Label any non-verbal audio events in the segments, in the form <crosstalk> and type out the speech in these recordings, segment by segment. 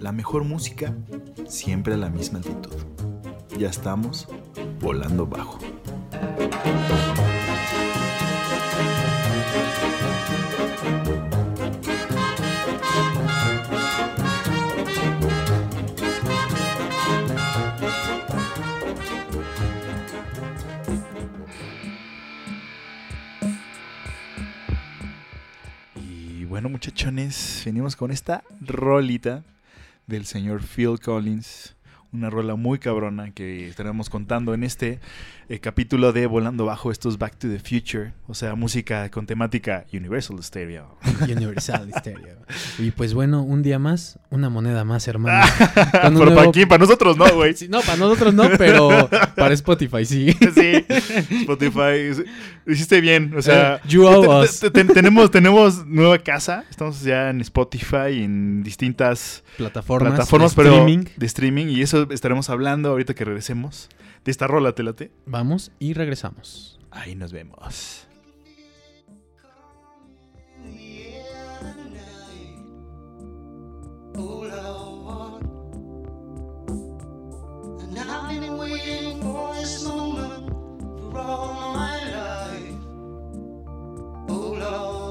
La mejor música, siempre a la misma altitud. Ya estamos volando bajo. Y bueno, muchachones, venimos con esta rolita del señor Phil Collins. Una rola muy cabrona que estaremos contando en este eh, capítulo de Volando Bajo. Estos Back to the Future. O sea, música con temática Universal Stereo. <laughs> Universal Stereo. Y pues bueno, un día más, una moneda más, hermano. <laughs> Pero para quién, para nosotros no, güey. Sí, no, para nosotros no, pero <laughs> para Spotify sí. <laughs> Sí, Spotify. sí. Hiciste bien. O sea, Eh, you owe te- te- us. te- te- tenemos, tenemos nueva casa. Estamos ya en Spotify, en distintas Plataformas, plataformas, de pero streaming. de streaming. Y eso estaremos hablando ahorita que regresemos de esta rola, te late. Vamos y regresamos. Ahí nos vemos. And all my life. Oh Lord,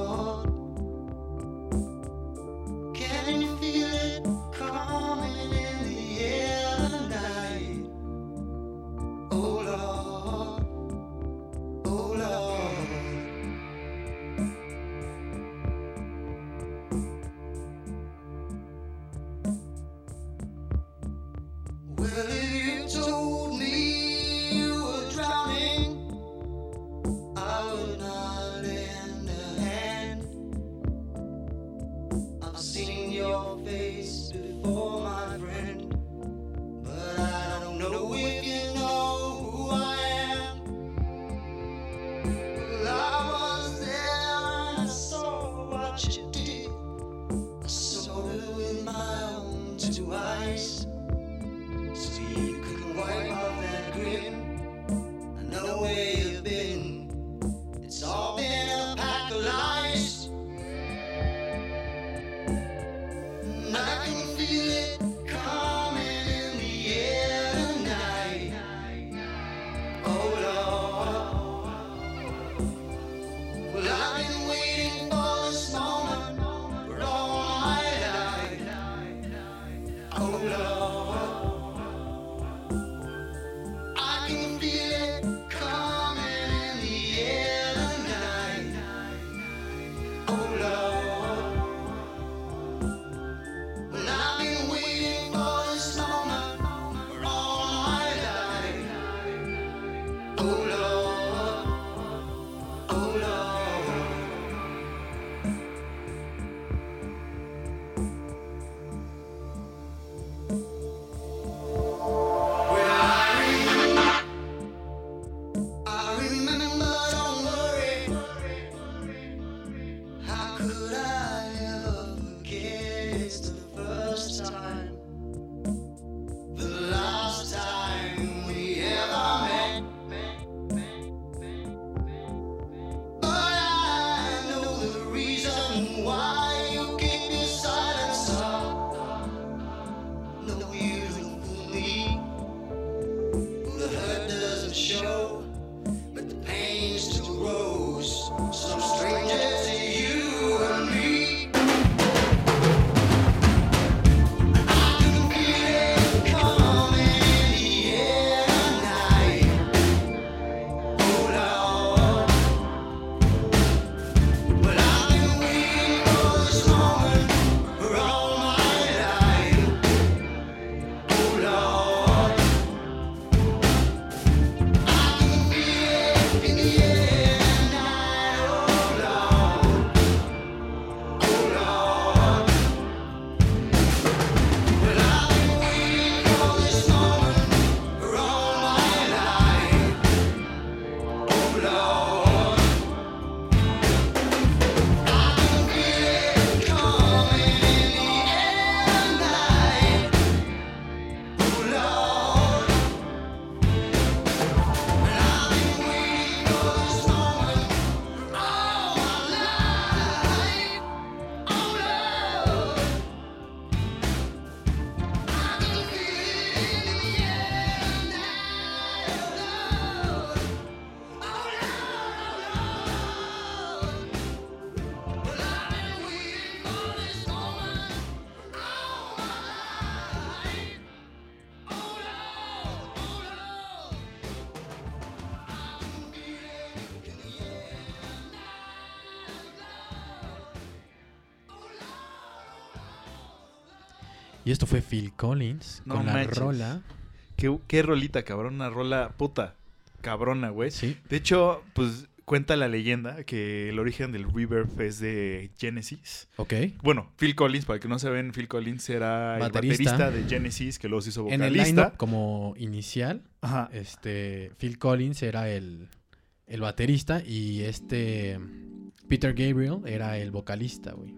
Y esto fue Phil Collins No con la rola. Qué, qué rolita, cabrón. Una rola puta. Cabrona, güey. Sí. De hecho, pues cuenta la leyenda que el origen del reverb es de Genesis. Ok. Bueno, Phil Collins, para que no saben, Phil Collins era el Baterista. de Genesis, que luego se hizo En el vocalista. line como inicial, Ajá. este Phil Collins era el, el baterista y este Peter Gabriel era el vocalista, güey.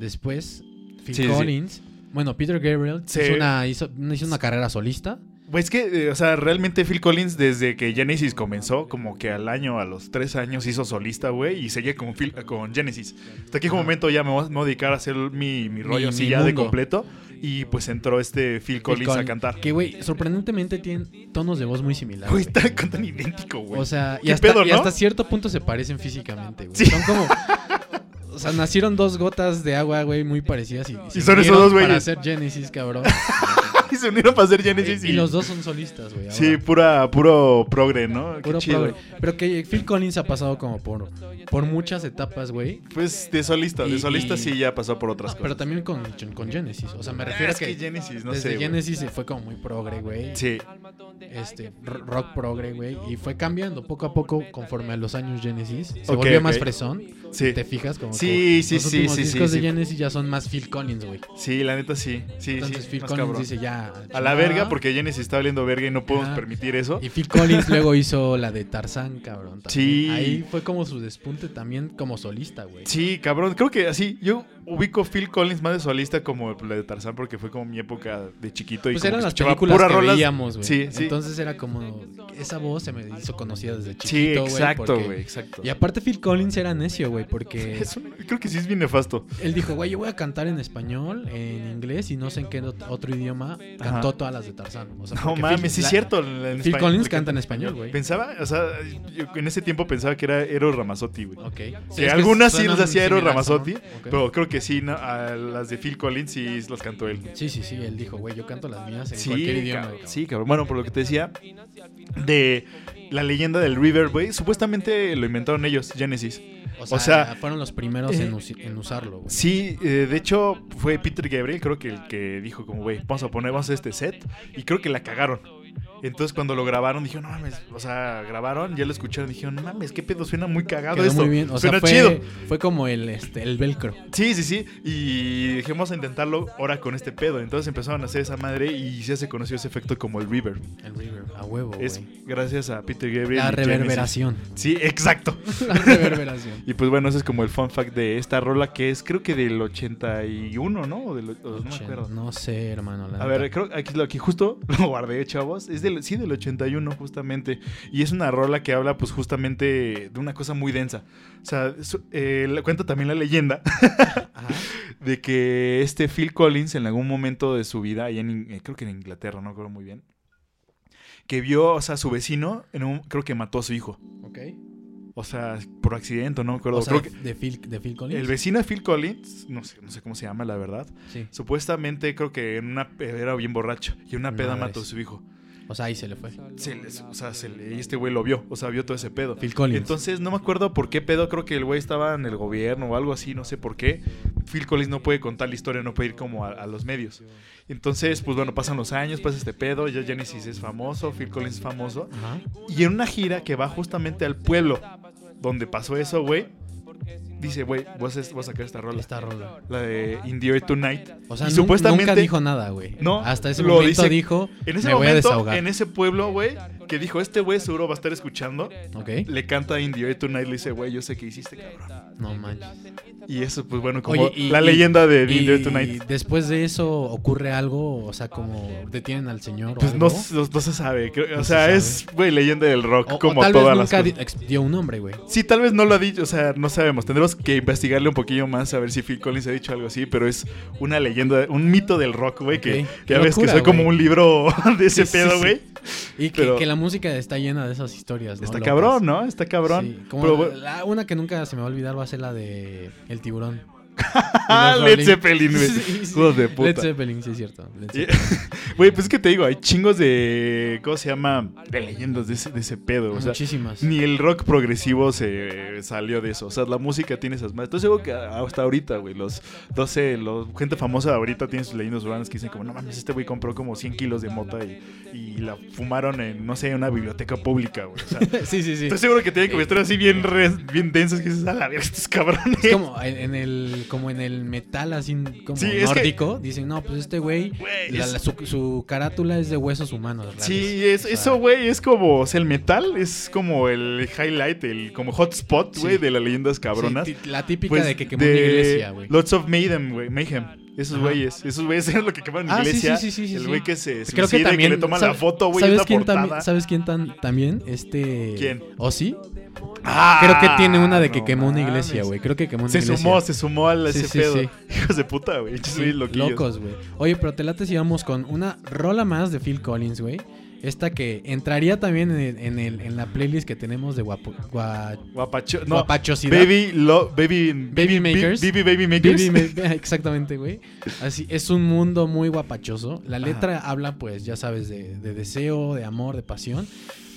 Después, Phil Sí, sí. Bueno, Peter Gabriel Sí. hizo, una, hizo, hizo una carrera solista. Pues es que, eh, o sea, realmente Phil Collins desde que Genesis comenzó, como que al año, a los tres años hizo solista, güey, y seguía con, Phil- con Genesis. Hasta en un momento ya me voy, a- dedicar a hacer mi, mi rollo Mi- así mi ya de completo. Y pues entró este Phil Collins a Collins, cantar. Que, güey, sorprendentemente tienen tonos de voz muy similares. Güey, güey. está cantan idéntico, güey. O sea, y ¿Qué hasta, pedo, y no? hasta cierto punto se parecen físicamente, güey. Sí. Son como. O sea, nacieron dos gotas de agua, güey, muy parecidas. Y, son esos dos Para güeyes. hacer Genesis, cabrón. <laughs> <laughs> y se unieron para hacer Genesis. y, los dos son solistas, güey. Sí, pura, puro progre, ¿no? Qué Puro chido. progre. Pero que Phil Collins ha pasado como por, por muchas etapas, güey. Pues de solista, de solista y- sí ya pasó por otras cosas. Pero también con, con Genesis. O sea, me Ah, refiero es a que, que Genesis, no desde sé. Genesis se fue como muy progre, güey. Sí, Este, ro- rock progre, güey. Y fue cambiando poco a poco conforme a los años Genesis. Se volvió más fresón. sí. ¿Te fijas? Como Sí, que sí, los sí, últimos sí, sí, discos de sí. Genesis ya son más Phil Collins, güey. Sí, la neta sí. Sí, Entonces sí. Phil Collins cabrón. dice ya. A la verga, porque Genesis está valiendo verga y no podemos Ajá. permitir eso. Y Phil Collins luego hizo la de Tarzán, cabrón. también. Sí. Ahí fue como su despunte también como solista, güey. Sí, cabrón. Creo que así, yo ubico Phil Collins más de solista como la de Tarzán porque fue como mi época de chiquito y Pues como eran las películas que rolas. veíamos, güey. Sí, sí. Entonces era como esa voz se me hizo conocida desde chiquito, Sí, exacto, güey, exacto. Y aparte Phil Collins era necio, güey, porque <laughs> Es un- creo que sí es bien nefasto. él dijo, güey, yo voy a cantar en español, en inglés y no sé en qué ot- otro idioma. Cantó Ajá. todas las de Tarzán. O sea, No mames, sí es la- cierto. en Phil Collins canta en español, güey. Pensaba, o sea, yo en ese tiempo pensaba que era Eros Ramazzotti, güey. Ok. Sí, Que algunas sí las hacía Eros Ok. pero creo que sí, no, a las de Phil Collins sí las cantó él. Sí, sí, sí, él dijo, güey, yo canto las mías en Sí, cualquier idioma. cabrón, sí, cabrón. Bueno, por lo que te decía, de la leyenda del River, güey, supuestamente lo inventaron ellos, Genesis. O sea, O sea, fueron los primeros en, eh, en usarlo, güey. Sí, eh, de hecho fue Peter Gabriel, creo que el que dijo como, güey, vamos a poner, vamos a hacer este set, y creo que la cagaron. Entonces cuando lo grabaron, dijeron, no mames, o sea, grabaron, ya lo escucharon, dijeron, no mames, qué pedo, suena muy cagado Quedó esto. muy bien. O suena sea, fue, chido. fue como el, este, el velcro. Sí, sí, sí. Y dijimos a intentarlo ahora con este pedo. Entonces empezaron a hacer esa madre y ya se conoció ese efecto como el reverb. El river, a huevo, Es gracias a Peter Gabriel. La Genesis. reverberación. Sí, exacto. <laughs> La reverberación. <laughs> Y pues bueno, ese es como el fun fact de esta rola que es creo que del 81, ¿no? O del, o no me acuerdo. No sé, hermano. la A ver, creo aquí, aquí justo <laughs> lo guardé, chavos. Es del, sí, del 81, justamente. Y es una rola que habla, pues, justamente de una cosa muy densa. O sea, eh, cuenta también la leyenda <laughs> de que este Phil Collins, en algún momento de su vida, allá en, eh, creo que en Inglaterra, no recuerdo muy bien, que vio, o sea, a su vecino, en un, creo que mató a su hijo. Ok. O sea, por accidente, no me acuerdo. O sea, creo que de, Phil, de Phil Collins. el vecino de Phil Collins, no sé, no sé cómo se llama, la verdad. Sí. Supuestamente creo que en una era bien borracho y en una peda mató a su hijo. O sea, ahí se le fue. Se les- o sea, se le- y este güey lo vio, o sea, vio todo ese pedo. Phil Collins. Entonces, no me acuerdo por qué pedo, creo que el güey estaba en el gobierno o algo así, no sé por qué. Phil Collins no puede contar la historia, no puede ir como a, a los medios. Entonces, pues bueno, pasan los años, pasa este pedo, ya Genesis es famoso, Phil Collins es famoso. Ajá. Y en una gira que va justamente al pueblo donde pasó eso, güey, dice, güey, voy a, hacer- voy a sacar esta rola. Esta rola. La de In the Air Tonight. O sea, Y supuestamente- nunca dijo nada, güey. No, Hasta ese lo momento dice- dijo, En ese me voy a momento, desahogar. en ese pueblo, güey, que dijo, este güey seguro va a estar escuchando, Ok. le canta In the Air Tonight, le dice, güey, yo sé que hiciste, cabrón. No manches. Y eso, pues bueno, como Oye, y- la y- leyenda de In the Air Y Tonight. después de eso ocurre algo, o sea, como detienen al señor Pues no, no- no se sabe. creo- No o se sea, es, güey, leyenda del rock, O- o como tal todas vez las nunca cosas. dio un nombre, güey. Sí, tal vez no lo ha dicho, o sea, no sabemos. Tendremos que investigarle un poquillo más a ver si Phil Collins ha dicho algo así, pero es una leyenda, un mito del rock, güey, que qué ya ves que soy como un libro <laughs> de ese Sí, pedo, sí. güey. Y que, Pero- que la música está llena de esas historias, ¿no? Está Locas. cabrón, ¿no? Está cabrón. Como Pero, la- una que nunca se me va a olvidar va a ser la de El Tiburón. Los Led Zeppelin, güey. <laughs> Sí, de puta. Led Zeppelin, sí es cierto. <laughs> Güey, pues es que te digo, hay chingos de. ¿Cómo se llama? De leyendas de ese, de ese pedo. O sea, Muchísimas. ni el rock progresivo se salió de eso. O sea, la música tiene esas más. Estoy seguro que hasta ahorita, güey, los 12, los, gente famosa ahorita tiene sus leyendas urbanas que dicen como, no mames, este güey compró como 100 kilos de mota y, y la fumaron en, no sé, una biblioteca pública, güey. O sea, <laughs> sí, sí, sí. estoy seguro que tienen como historias así bien, re- bien densas que dices, a la verga, estos cabrones. Es como en, en el, como en el metal así como Sí, es que- nórdico. Dicen, no, pues este güey, es- su, su carátula es de huesos humanos. reales". Sí, es, O sea, eso, güey, es como, o sea, el metal es como el highlight, el como hotspot, güey, Sí. de las leyendas cabronas. sí, la típica Pues, de que quemó una iglesia, güey. Lots of Mayhem, güey, Mayhem. Esos güeyes, esos güeyes <laughs> eran lo que quemaron Ah, sí, iglesia. sí, sí, sí, sí, el sí. güey que se suicida Creo que y también. que le toman la ¿sabes- foto, güey, es ¿Sabes quién portada. también? ¿Sabes quién tan- también? Este. ¿Quién? ¿Ozzy? Ah, Creo que tiene una de que no quemó una iglesia, güey. Creo que quemó una Se iglesia. sumó, se sumó a Sí, ese sí, pedo. sí. Hijos de puta, güey. Sí, locos, güey. Oye, pero te late si vamos con una rola más de Phil Collins, güey. Esta que entraría también en, el- en, el- en la playlist que tenemos de guapo, gua- Guapacho, no, guapachosidad. Baby, lo, baby, Baby Makers. Baby, baby makers. Baby Ma- <laughs> Exactamente, güey. Así, es un mundo muy guapachoso. La letra habla, pues, ya sabes, de, de deseo, de amor, de pasión.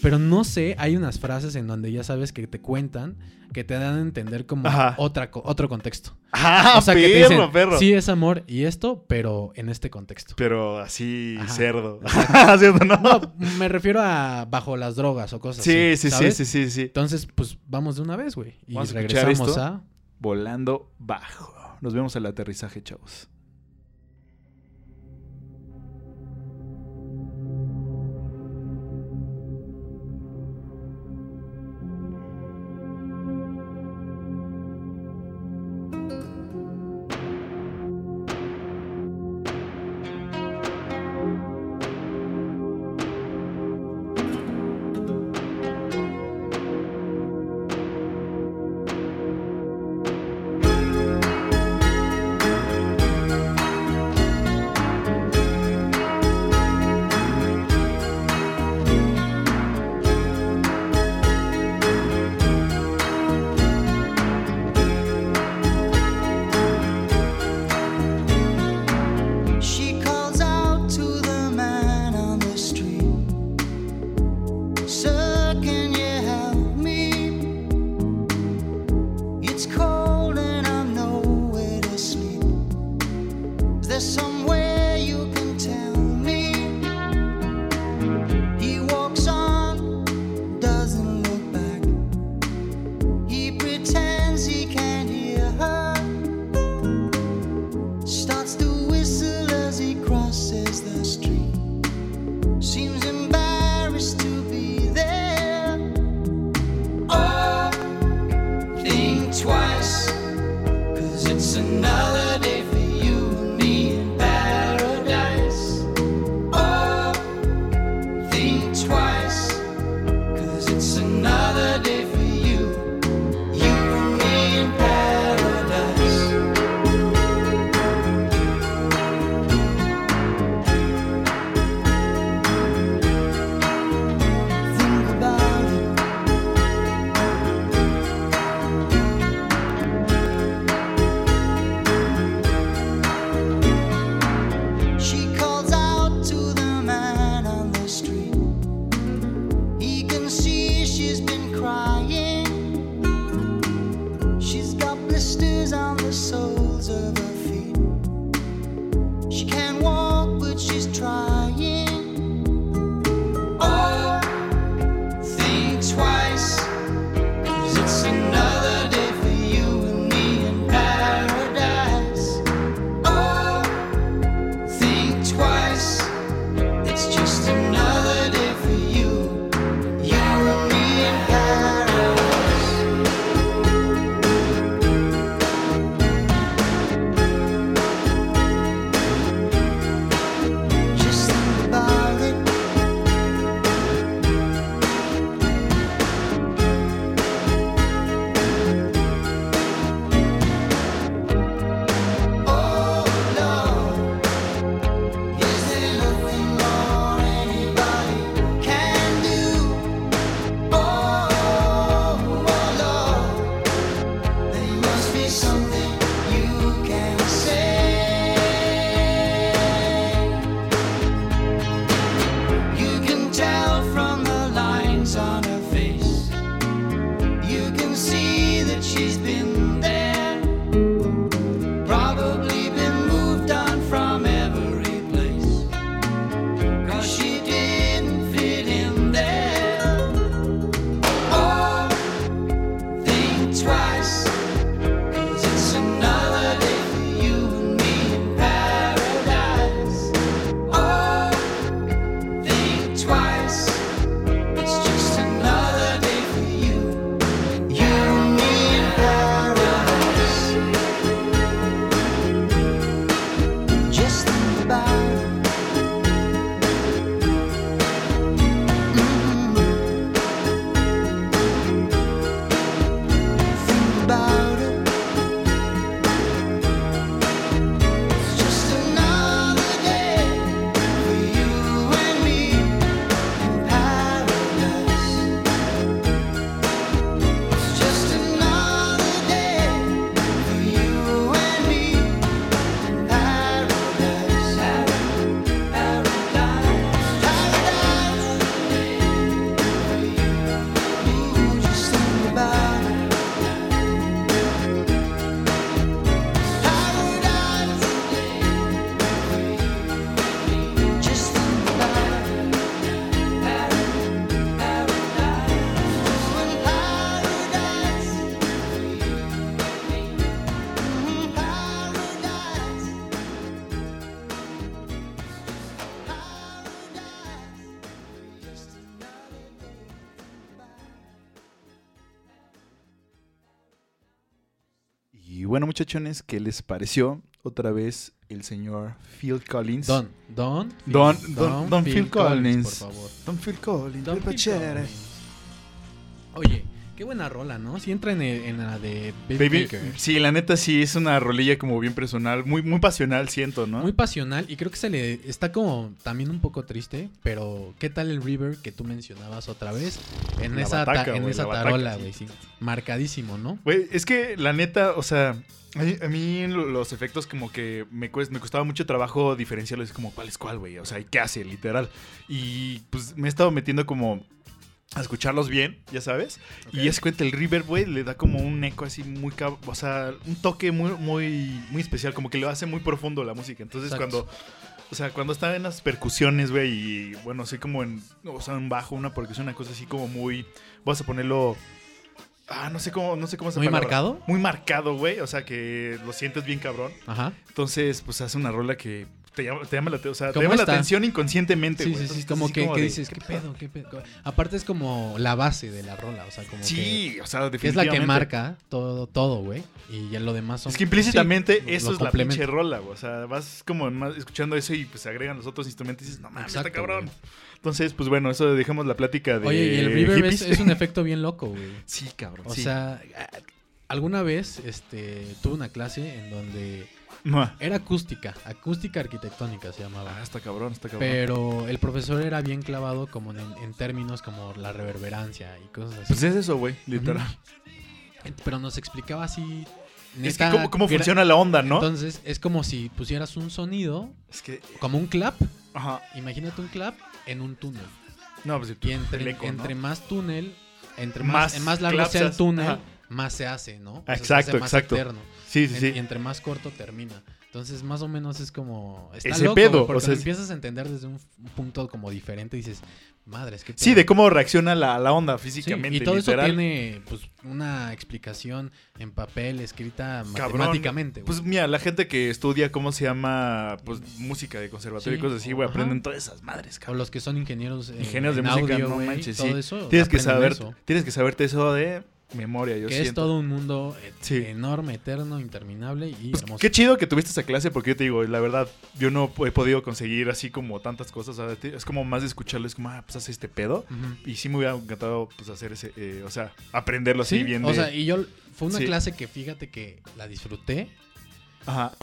Pero no sé, hay unas frases en donde ya sabes que te cuentan, que te dan a entender como Ajá. otra, otro contexto. Ah, o sea, que te perro, dicen, perro. sí es amor y esto, pero en este contexto. Pero así, Ajá. cerdo. <laughs> <laughs> ¿Cierto, no? No, me refiero a bajo las drogas o cosas sí, así. sí, sí, ¿sabes? sí, sí, sí. Entonces, pues vamos de una vez, güey. Y Vamos a regresamos esto. a. Volando bajo. Nos vemos al aterrizaje, chavos. Muchachones, ¿qué les pareció otra vez el señor Phil Collins? Don, Don, Don- Don- Don Phil Collins. por favor. Don Phil Collins. Don Phil. Collins. Rola, ¿no? Si entra en, el- en la de Baby, Baby, Maker. sí, la neta sí es una rolilla como bien personal, muy, muy pasional, siento, ¿no? Muy pasional y creo que se le está como también un poco triste, pero ¿qué tal el River que tú mencionabas otra vez? En La esa, ta- en esa tarola, sí. güey, sí. Marcadísimo, ¿no? Güey, es que la neta, o sea, a mí, los efectos como que me, cuest- me costaba mucho trabajo diferenciarlos, como cuál es cuál, güey, o sea, ¿y ¿qué hace, literal? Y pues me he estado metiendo como a escucharlos bien, ya sabes, y se cuenta el River, güey, le da como un eco así muy, o sea, un toque muy, muy, muy especial, como que lo hace muy profundo la música, entonces Exacto. cuando... O sea, cuando está en las percusiones, güey, y bueno, así como en, o sea, un bajo, una percusión, una cosa así como muy, vamos a ponerlo, ah, no sé cómo, no sé cómo se Muy marcado. muy marcado, güey. O sea, que lo sientes bien cabrón. Ajá. Entonces, pues hace una rola que te llama, te llama la, o sea, te ¿Cómo llama la está? atención inconscientemente, Sí, güey. sí, sí, Entonces, como que, que de, dices, ¿qué pedo? ¿Qué pedo? Aparte es como la base de la rola, o sea, como que, Sí, o sea, que es la definitivamente. que marca todo, todo, güey. Y ya lo demás son... Es que implícitamente sí, eso es la pinche rola, güey. O sea, vas como más escuchando eso y pues se agregan los otros instrumentos y dices, no mames, está cabrón. güey. Entonces, pues bueno, eso dejamos la plática de. Oye, y el reverb es, un efecto bien loco, güey. <laughs> Sí, cabrón. O sea, alguna vez este, tuve una clase en donde. Era acústica, acústica arquitectónica se llamaba. Ah, está cabrón, está cabrón. Pero el profesor era bien clavado como en, en términos como la reverberancia y cosas así. Pues es eso, güey, literal. Pero nos explicaba así. Es que cómo, funciona la onda, ¿no? Entonces es como si pusieras un sonido, es que. como un clap. Ajá. Imagínate un clap en un túnel. No, pues Y entre, el eco, ¿no? entre más túnel, entre Más más, más largo sea el túnel, ajá. Más se hace, ¿no? O sea, se hace exacto, más exacto. eterno. Sí, sí, En- sí. Y entre más corto termina. Entonces, más o menos es como. Está Ese loco, pedo, porque o sea, lo empiezas a entender desde un punto como diferente y dices, madres, qué Sí, pedo". de cómo reacciona la, la onda Sí, físicamente. y todo literal. eso tiene pues una explicación en papel escrita Cabrón. matemáticamente. Pues mira, la gente que estudia cómo se llama pues música de conservatorio Sí, y cosas así, güey, aprenden todas esas madres, o cabrón. los que son ingenieros, eh, Ingenieros de música, audio, no manches, todo sí. eso. Tienes que saber, eso. tienes que saberte eso de memoria, yo que siento. es todo un mundo eh, Sí. enorme, eterno, interminable y Pues, hermoso. qué chido que tuviste esa clase porque yo te digo, la verdad, yo no he podido conseguir así como tantas cosas. te- Es como más de escucharlo, es como, ah, pues hace este pedo. Y sí me hubiera encantado pues hacer ese, eh, o sea, aprenderlo así Sí, bien. o de- sea, y yo fue una Sí. clase que fíjate que la disfruté. Ajá.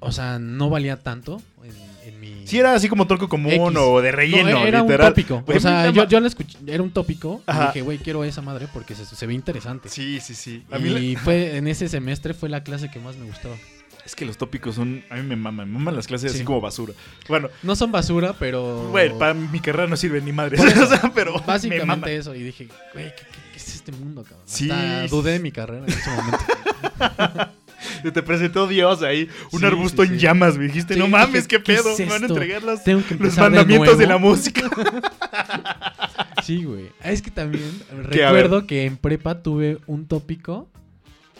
O sea, no valía tanto en, en mi. Sí, era así como tronco común X. o de relleno, No, era literal. un tópico. O sea, yo, yo la escuché, era un tópico. Y dije, güey, quiero esa madre porque se, se ve interesante. Sí, sí, sí. A mí y la- fue en ese semestre fue la clase que más me gustaba. es que los tópicos son, a mí me maman, me maman las clases Sí. así como basura. Bueno, No son basura, pero. Güey, para mi carrera no sirve ni madre. <laughs> Eso, o sea, pero me. Básicamente eso. Y dije, güey, ¿qué, qué- qué es este mundo, cabrón? Sí. Hasta dudé de mi carrera en ese momento. <laughs> Te presentó Dios ahí, un Sí, arbusto sí, en sí. llamas, me dijiste, no mames, qué ¿qué pedo, es me van a entregar las- Tengo que los de mandamientos de, la música. <laughs> Sí, güey. Ah, Es que también <laughs> recuerdo que en prepa tuve un tópico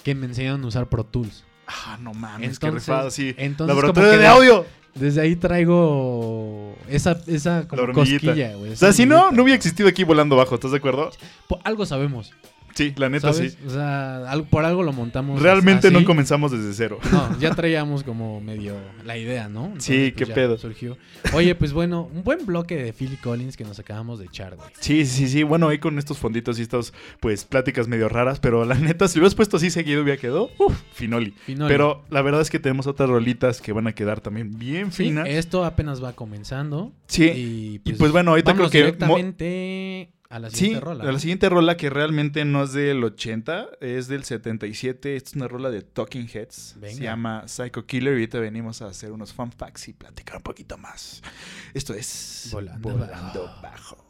que me enseñaron a usar Pro Tools. Ah, no mames, Entonces- qué rifado, sí. entonces como Laboratorio que de audio. Desde ahí traigo esa, esa como cosquilla, güey. O sea, si no, no hubiera existido aquí volando bajo, ¿estás de acuerdo? Algo sabemos, Sí, la neta ¿sabes? sí. O sea, por algo lo montamos Realmente no comenzamos desde cero. No, <laughs> ya traíamos como medio la idea, ¿no? Sí, qué ya pedo. Surgió. Oye, pues bueno, un buen bloque de Philly Collins que nos acabamos de echar, güey. Sí, sí, sí. Bueno, ahí con estos fonditos y estas, pues, pláticas medio raras. Pero la neta, si lo hubieras puesto así seguido, hubiera quedado, uff, finoli. Finoli. Pero la verdad es que tenemos otras rolitas que van a quedar también bien Sí, finas. esto apenas va comenzando. Sí. Y pues, pues bueno, ahorita creo que directamente a la Sí, siguiente rola. la ¿no? siguiente rola que realmente no es del 80, es del 77. Esta es una rola de Talking Heads. Venga. Se llama Psycho Killer. Y ahorita venimos a hacer unos fun facts y platicar un poquito más. Esto es Volando Bajo. Bajo.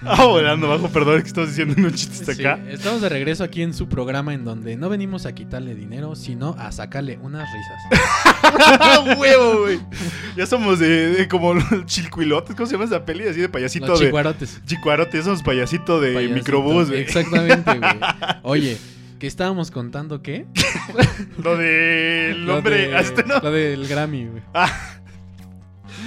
<laughs> Ah, volando bajo, perdón que estamos diciendo unos chistes Sí, acá. estamos de regreso aquí en su programa en donde no venimos a quitarle dinero, sino a sacarle unas risas. <laughs> huevo, güey! Ya somos de, de como los chilcuilotes, ¿cómo se llama esa peli? Así de payasito Los de... chicuarotes. Chicuarote, somos payasito de Payasito. microbús, güey. Exactamente, güey. <laughs> Oye, ¿qué estábamos contando qué? Lo del Lo hombre... de- no. Lo del Grammy, güey.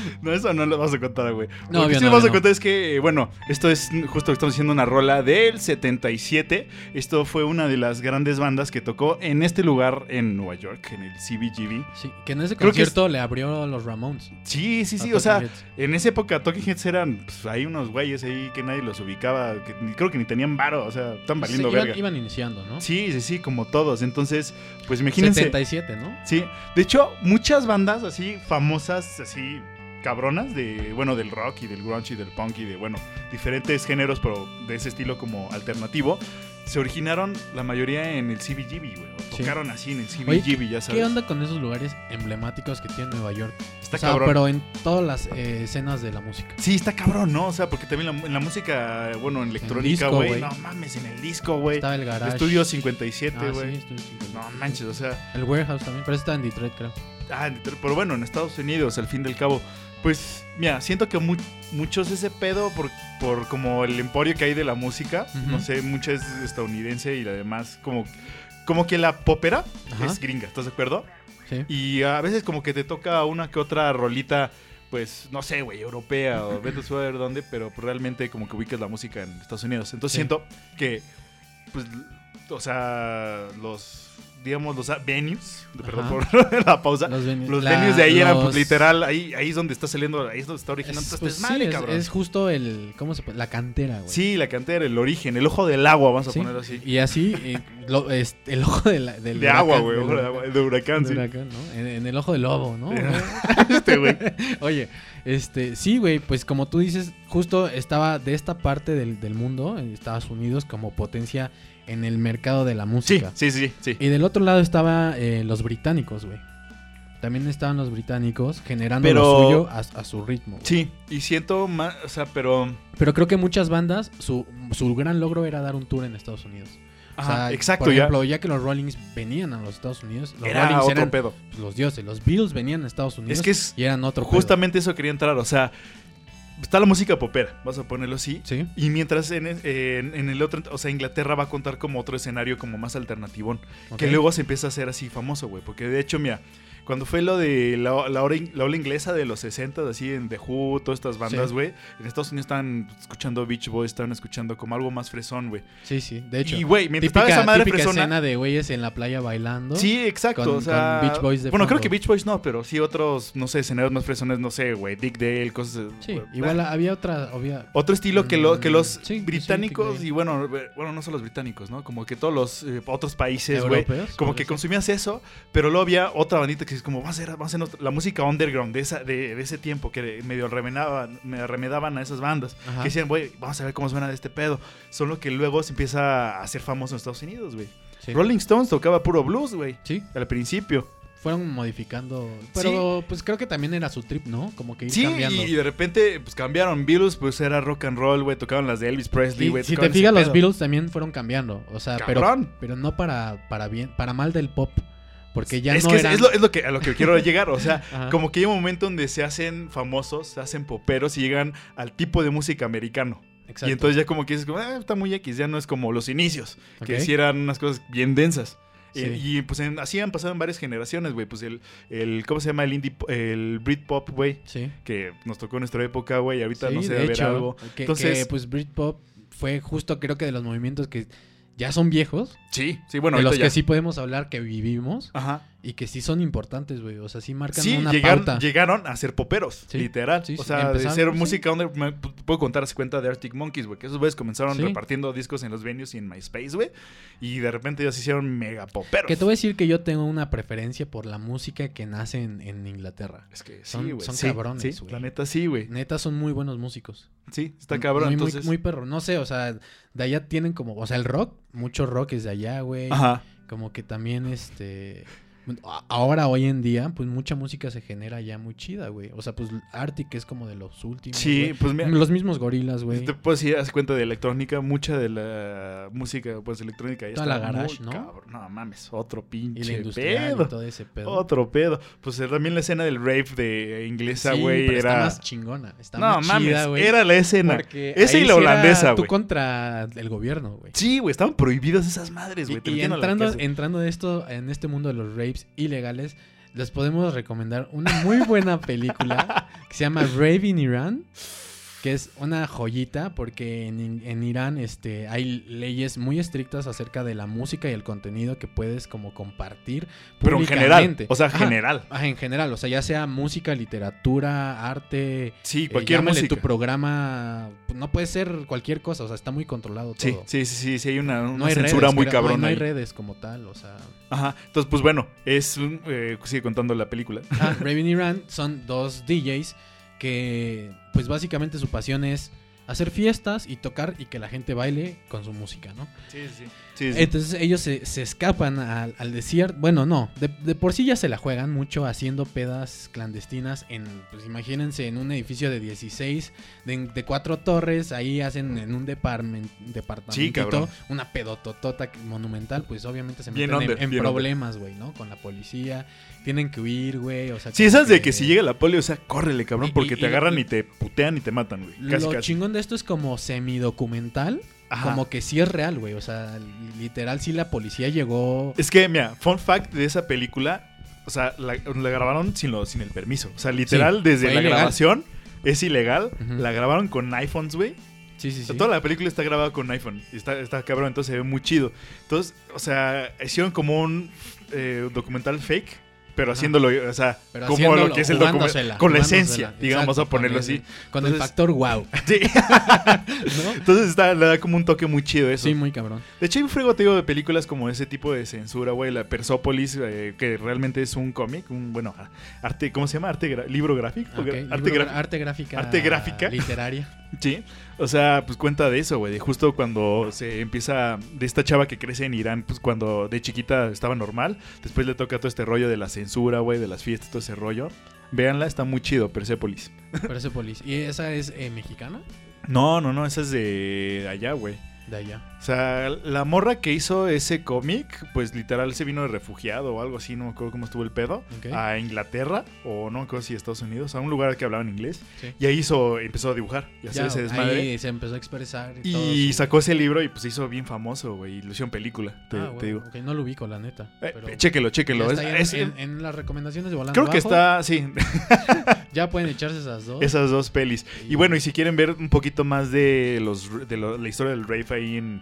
<laughs> No, eso no lo vamos a contar, güey. No, Lo que sí no, vamos a contar es que, eh, bueno, esto es justo estamos haciendo una rola del 77. Esto fue una de las grandes bandas que tocó en este lugar en Nueva York, en el CBGB. Sí, que en ese Creo que concierto le abrió a los Ramones. Sí, sí, sí. O sea, Heads. en esa época Talking Heads eran, pues, hay unos güeyes ahí que nadie los ubicaba, que creo que ni tenían varo, o sea, están valiendo Sí, iban, verga. iban iniciando, ¿no? Sí, sí, sí, como todos. Entonces, pues imagínense. 77, ¿no? Sí, de hecho, muchas bandas así famosas, así cabronas de, bueno, del rock y del grunge y del punk y de, bueno, diferentes géneros, pero de ese estilo como alternativo, se originaron la mayoría en el CBGB, güey. Sí. Tocaron así en el Oye, CBGB, ya sabes. ¿Qué onda con esos lugares emblemáticos que tiene Nueva York? Está o sea, cabrón. pero en todas las eh, escenas de la música. Sí, está cabrón, ¿no? O sea, porque también la- en la música, bueno, en electrónica, güey. No mames, en el disco, güey. Estaba el garage. Estudio 57, Ah, güey. sí, Estudio 57. No manches, o sea. El warehouse también, pero está en Detroit, creo. Ah, en Detroit, pero bueno, en Estados Unidos, al fin del cabo. Pues, mira, siento que mu- muchos ese pedo por, por como el emporio que hay de la música, no sé, mucha es estadounidense y además como, como que la popera Ajá. es gringa, ¿estás de acuerdo? Sí. Y a veces como que te toca una que otra rolita, pues, no sé, güey, europea o vete a saber dónde, pero realmente como que ubicas la música en Estados Unidos. Entonces Sí. siento que, pues, o sea, los, digamos, los venues, perdón por la pausa, Los, venu- los la- venues de ahí eran, pues, literal, ahí, ahí es donde está saliendo, ahí es donde está originando Es, pues, este sí, desmadre, es, cabrón. es justo el. ¿Cómo se puede? La cantera, güey. Sí, la cantera, el origen, el ojo del agua, vamos a Sí, ponerlo así. Y así, eh, lo- es- el ojo de la- del de agua, güey, ojo de huracán, agua, de huracán, sí. huracán, ¿no? En, en el ojo del lobo, ¿no? <laughs> este, güey. <laughs> Oye, este, sí, güey, pues como tú dices, justo estaba de esta parte del, del mundo, en Estados Unidos, como potencia en el mercado de la música. sí, sí, sí. Y del otro lado estaba eh, los británicos, güey. También estaban los británicos generando Pero- lo suyo a, a su ritmo. güey. Sí, y siento más, o sea, pero... Pero creo que muchas bandas, su, su gran logro era dar un tour en Estados Unidos. O Ajá, sea, exacto, por ya. ejemplo, ya. que los Rollings venían a los Estados Unidos, los Era Rollings otro eran pedo. pues, los dioses. Los Beatles venían a Estados Unidos Es que es y eran otro pedo. justamente eso quería entrar, o sea, está la música popera, vas a ponerlo así. Sí. Y mientras en, en- en el otro, o sea, Inglaterra va a contar como otro escenario como más alternativón, que luego se empieza a hacer así famoso, güey, porque de hecho, mira, cuando fue lo de la, la, hora, la ola inglesa de los 60, así en The Who, todas estas bandas, Sí. güey, en Estados Unidos estaban escuchando Beach Boys, estaban escuchando como algo más fresón, güey. Sí, sí, de hecho. Y, güey, mientras típica, estaba esa madre típica fresona... escena de güeyes en la playa bailando. Sí, exacto. con- o sea, con Beach Boys de bueno, creo que Beach Boys no, pero sí otros, no sé, escenarios más fresones, no sé, güey, Dick Dale, cosas. Sí, igual había otra, había... Otro estilo que, lo, que los Mm, sí, británicos, sí, y bueno, eh, bueno, no solo los británicos, ¿no? Como que todos los eh, otros países, güey. Como que consumías eso, pero luego había otra bandita que es como, va a ser, va a ser nuestra- la música underground de, esa, de, de ese tiempo, que medio remedaban, me remedaban a esas bandas. Ajá. Que decían, güey, vamos a ver cómo suena de este pedo. Solo que luego se empieza a hacer famoso en Estados Unidos, güey. Sí. Rolling Stones tocaba puro blues, güey. Sí, Al principio. fueron modificando. Pero pues creo que también era su trip, ¿no? Como que ir Sí, cambiando. y de repente pues cambiaron. Beatles pues era rock and roll, güey. Tocaban las de Elvis Presley, güey. si te fijas, los. Beatles también fueron cambiando. O sea, pero, pero no para, para bien, para mal del pop. Porque ya es no que es- eran... es, lo, es lo que, a lo que quiero llegar. O sea, <laughs> como que hay un momento donde se hacen famosos, se hacen poperos y llegan al tipo de música americano. Exacto. Y entonces ya como que dices, como, "Ah, está muy X, ya no es como los inicios, que sí eran unas cosas bien densas. Sí. Y, y, pues en- así han pasado en varias generaciones, güey. Pues el, el, ¿cómo se llama? El indie, el Britpop, güey. Sí. Que nos tocó en nuestra época, güey. y Ahorita Sí, no sé, de a ver algo. Que, Entonces- que, pues Britpop fue justo creo que de los movimientos que ya son viejos, Sí, sí, bueno, de los que sí podemos hablar que vivimos. Ajá. Y que sí son importantes, güey. O sea, sí marcan Sí, una llegaron, pauta. llegaron a ser poperos, Sí. literal. Sí, o sea, de ser música under, me puedo contar hace cuenta de Arctic Monkeys, güey, que esos güeyes comenzaron repartiendo discos en los venues y en MySpace, güey, y de repente ya se hicieron mega poperos. Que te voy a decir que yo tengo una preferencia por la música que nace en, en Inglaterra. Es que Son- sí, güey. son sí, cabrones, güey. la neta sí, güey. Neta son muy buenos músicos. Sí, está cabrón. Muy, muy- entonces, muy, perro. No sé, o sea, de allá tienen como, o sea, el rock, mucho rock es de allá, güey. Ajá. Como que también este ahora, hoy en día, pues mucha música se genera ya muy chida, güey. O sea, pues Arctic es como de los últimos. Sí, güey. pues mira, Los mismos gorilas, güey. te puedo decir, haz cuenta de electrónica, mucha de la música, pues electrónica ya Toda está la garage, muy ¿no? cabrón. No mames, otro Y la pinche pedo. y todo ese pedo. Otro pedo. Pues eh, también la escena del rave de inglesa, Sí, güey, pero era. Está más chingona. Está no más mames, chida, güey. era la escena. Porque Esa y la era holandesa, Tú güey. contra el gobierno, güey. Sí, güey, estaban prohibidas esas madres, güey. y a entrando, entrando de esto, en este mundo de los ilegales, les podemos recomendar una muy buena película <laughs> que se llama Rave in Iran, que es una joyita porque en, en Irán este, hay leyes muy estrictas acerca de la música y el contenido que puedes como compartir. Pero en general, o sea, general. Ajá, en general, o sea, ya sea música, literatura, arte, Sí, eh, cualquier llámale música. tu programa, no puede ser cualquier cosa, o sea, está muy controlado todo. Sí, sí, sí, sí, hay una, una No hay censura redes, muy pero cabrona. No hay ahí. redes como tal, o sea. Ajá. Entonces, pues bueno, es un. eh, sigue contando la película. Ah, Raven Iran son dos DJs que, pues básicamente su pasión es hacer fiestas y tocar y que la gente baile con su música, ¿no? Sí, sí. Sí, sí. Entonces ellos se, se escapan al, al desierto. Bueno, no, de, de por sí ya se la juegan mucho haciendo pedas clandestinas en, pues imagínense, en un edificio de 16, de, de cuatro torres, ahí hacen en un Sí, departamentito una pedototota monumental, pues obviamente se meten en- under, problemas, güey, ¿no? Con la policía, tienen que huir, güey, o sea... Sí, esas de que si llega la poli, o sea, córrele, cabrón, Y- porque y- te y- agarran y- y te putean y te matan, güey. Casi, Lo casi. chingón de esto es como semidocumental, Ajá. como que sí es real, güey, o sea, literal sí la policía llegó... Es que, mira, fun fact de esa película, o sea, la, la grabaron sin, lo, sin el permiso. O sea, literal, Sí, desde la ilegal. grabación es ilegal. La grabaron con iPhones, güey. Sí, sí, O sea, sí. toda la película está grabada con iPhone. Y está, está cabrón, entonces se ve muy chido. Entonces, o sea, hicieron como un eh, documental fake, pero haciéndolo, o sea, Pero como lo que es el documental. Con la esencia, digamos, Exacto, a ponerlo con así. el- Con el Entonces- factor wow, <laughs> Sí. <laughs> ¿no? Entonces está, le da como un toque muy chido eso. Sí, muy cabrón. De hecho, hay un frego, te digo, de películas como ese tipo de censura, güey. La Persópolis, eh, que realmente es un cómic, un, bueno, arte, ¿cómo se llama? Arte, libro gráfico. Arte libro- arte gráfica. Arte gráfica. Literaria. Sí. O sea, pues cuenta de eso, güey. De justo cuando se empieza, de esta chava que crece en Irán, pues cuando de chiquita estaba normal. Después le toca todo este rollo de la censura, güey, de las fiestas, todo ese rollo. Véanla, está muy chido, Persepolis. Persepolis. ¿Y esa es eh, mexicana? No, no, no, esa es de allá, güey. De allá. O sea, la morra que hizo ese cómic, pues literal se vino de refugiado o algo así, no me acuerdo cómo estuvo el pedo, a Inglaterra o no me acuerdo si Estados Unidos, a un lugar que hablaban inglés. Sí. Y ahí hizo, empezó a dibujar y hacer ese desmadre. ahí se empezó a expresar. Y, Y sacó ese libro y pues se hizo bien famoso, güey, y lo hicieron película, te, Ah, te digo. ok, no lo ubico, la neta. Eh, pero chéquelo, ya chéquelo. está Es- en, es- en- en las recomendaciones de Volando creo que Bajo, está, sí, <laughs> Ya pueden echarse esas dos. esas dos pelis. Y Y- bueno, y si quieren ver un poquito más de los de lo- la historia del rave ahí en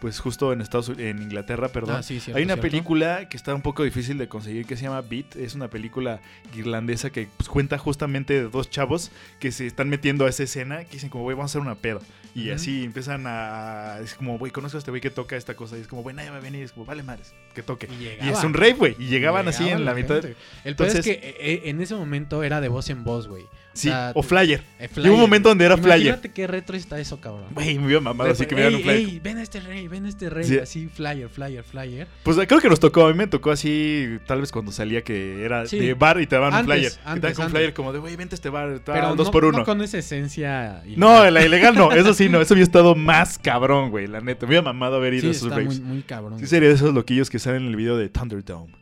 pues justo en Estados Unidos, en Inglaterra, perdón. Ah, sí, cierto, Hay una cierto. película que está un poco difícil de conseguir que se llama Beat. Es una película irlandesa que pues, cuenta justamente de dos chavos que se están metiendo a esa escena que dicen como, güey, vamos a hacer una pedo. Y así empiezan a... Es como, güey, conozco a este güey que toca esta cosa. Y es como, güey, nadie va a venir. Es como, vale madres, que toque. Y Y, es un rave, güey. Y llegaban así en la mitad. gente. El peor es que eh, en ese momento era de voz en voz, güey. Sí, sea, o flyer. Eh, Llegó un momento donde era flyer. Imagínate qué retro está eso, cabrón. Güey, me vio mamado así que me dieron un flyer. ey, ven a este rey, ven este rey. Sí. Así, flyer, flyer, flyer. Pues creo que nos tocó, a mí me tocó así, tal vez cuando salía que era Sí. de bar y te daban un Antes, flyer. que te antes, daban un antes. flyer como de, güey, vente a este bar, te Pero dos no, por uno. no con esa esencia. No, la ilegal no, eso sí no, eso había estado más cabrón, güey, la neta. Me había mamado haber ido sí, a esos está muy, raves. muy cabrón. Sí sería de esos loquillos que salen en el video de Thunderdome.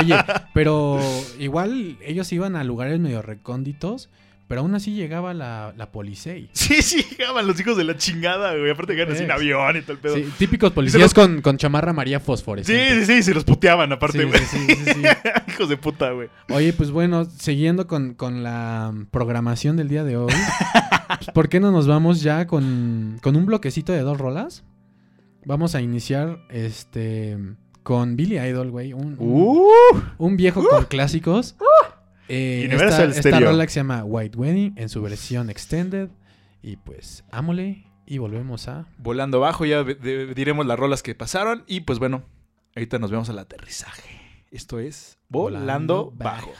Oye, pero <laughs> igual ellos iban a lugares medio recónditos, pero aún así llegaba la, la policía. <laughs> Sí, sí, llegaban los hijos de la chingada, güey. Aparte en Es. avión y todo el pedo. Sí, Sí, típicos policías los- con, con chamarra María fosforescente. sí, sí, se los puteaban aparte, Sí, güey. sí, sí, <laughs> sí, sí. hijos de puta, güey. Oye, pues bueno, siguiendo con, con la programación del día de hoy, pues, ¿por qué no nos vamos ya con, con un bloquecito de dos rolas? Vamos a iniciar este con Billy Idol, güey. Un, un- Uh, un viejo con clásicos. Eh, Universal esta, esta Stereo. rola que se llama White Wedding en su versión extended. Y pues, ámole y volvemos a... volando bajo, ya de- de- diremos las rolas que pasaron. Y pues bueno, ahorita nos vemos al aterrizaje. Esto es Volando, bajo.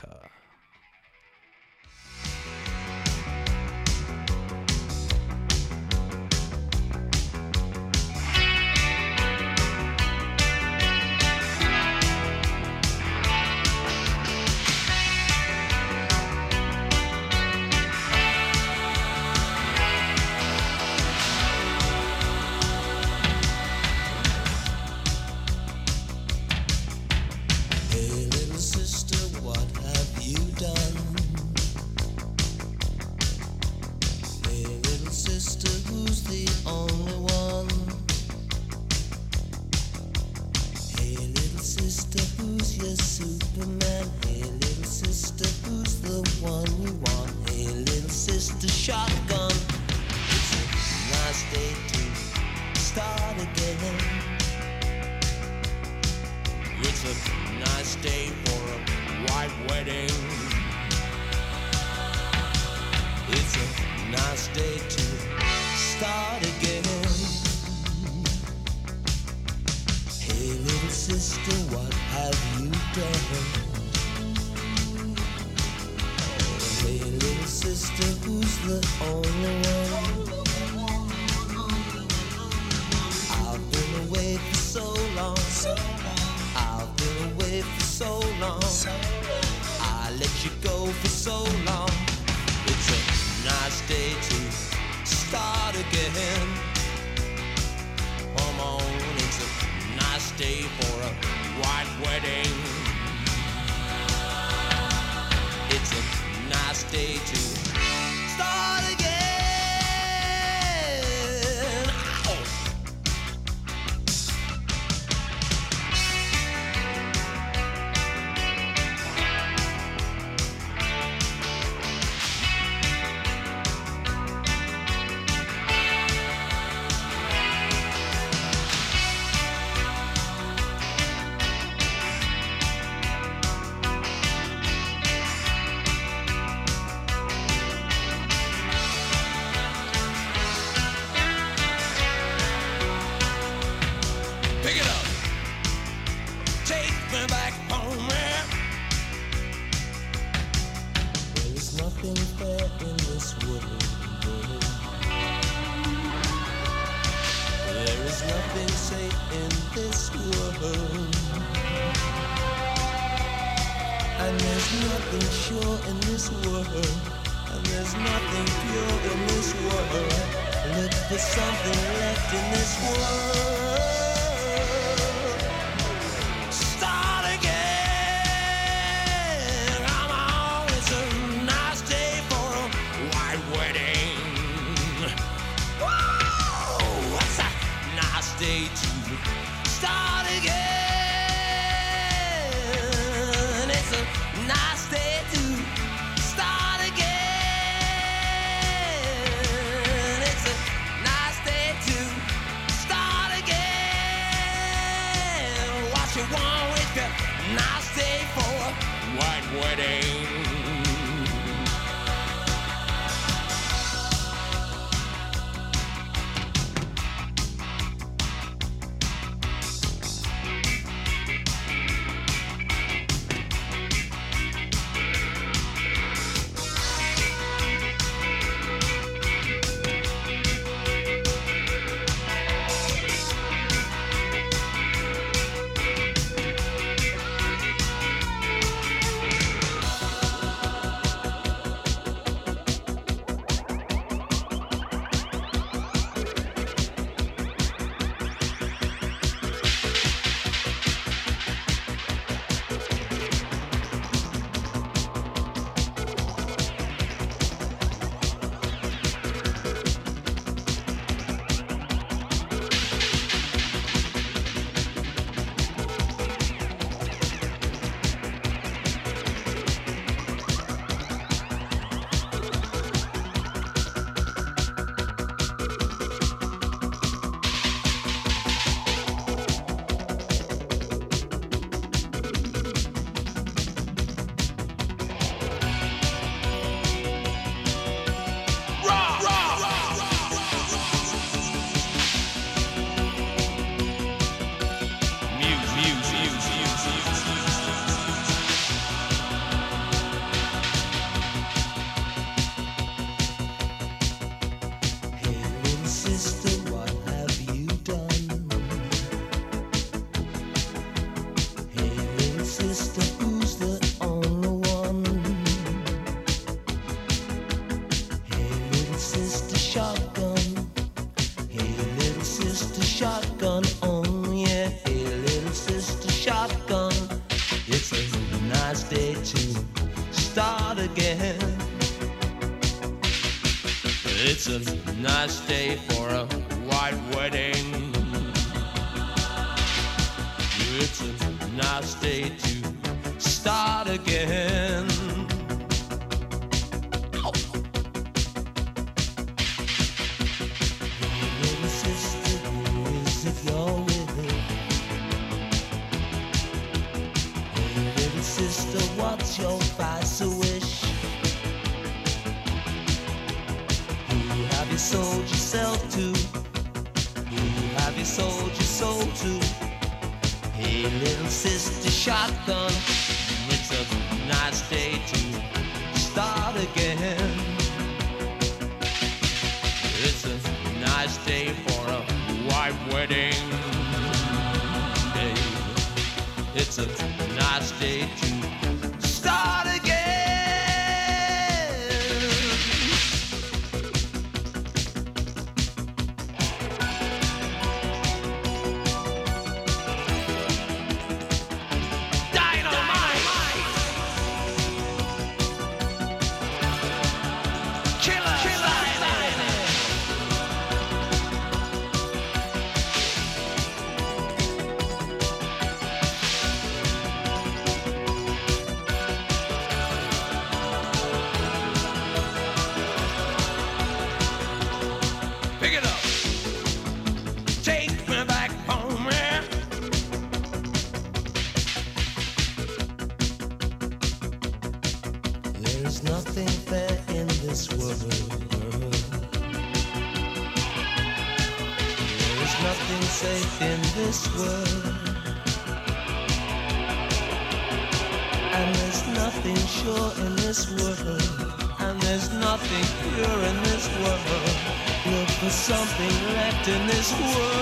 In this world.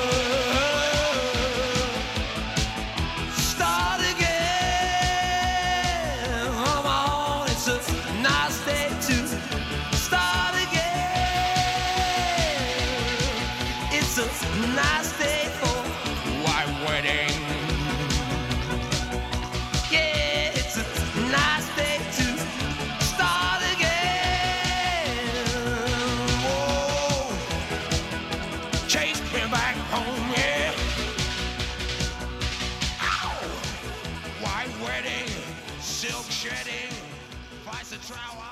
trial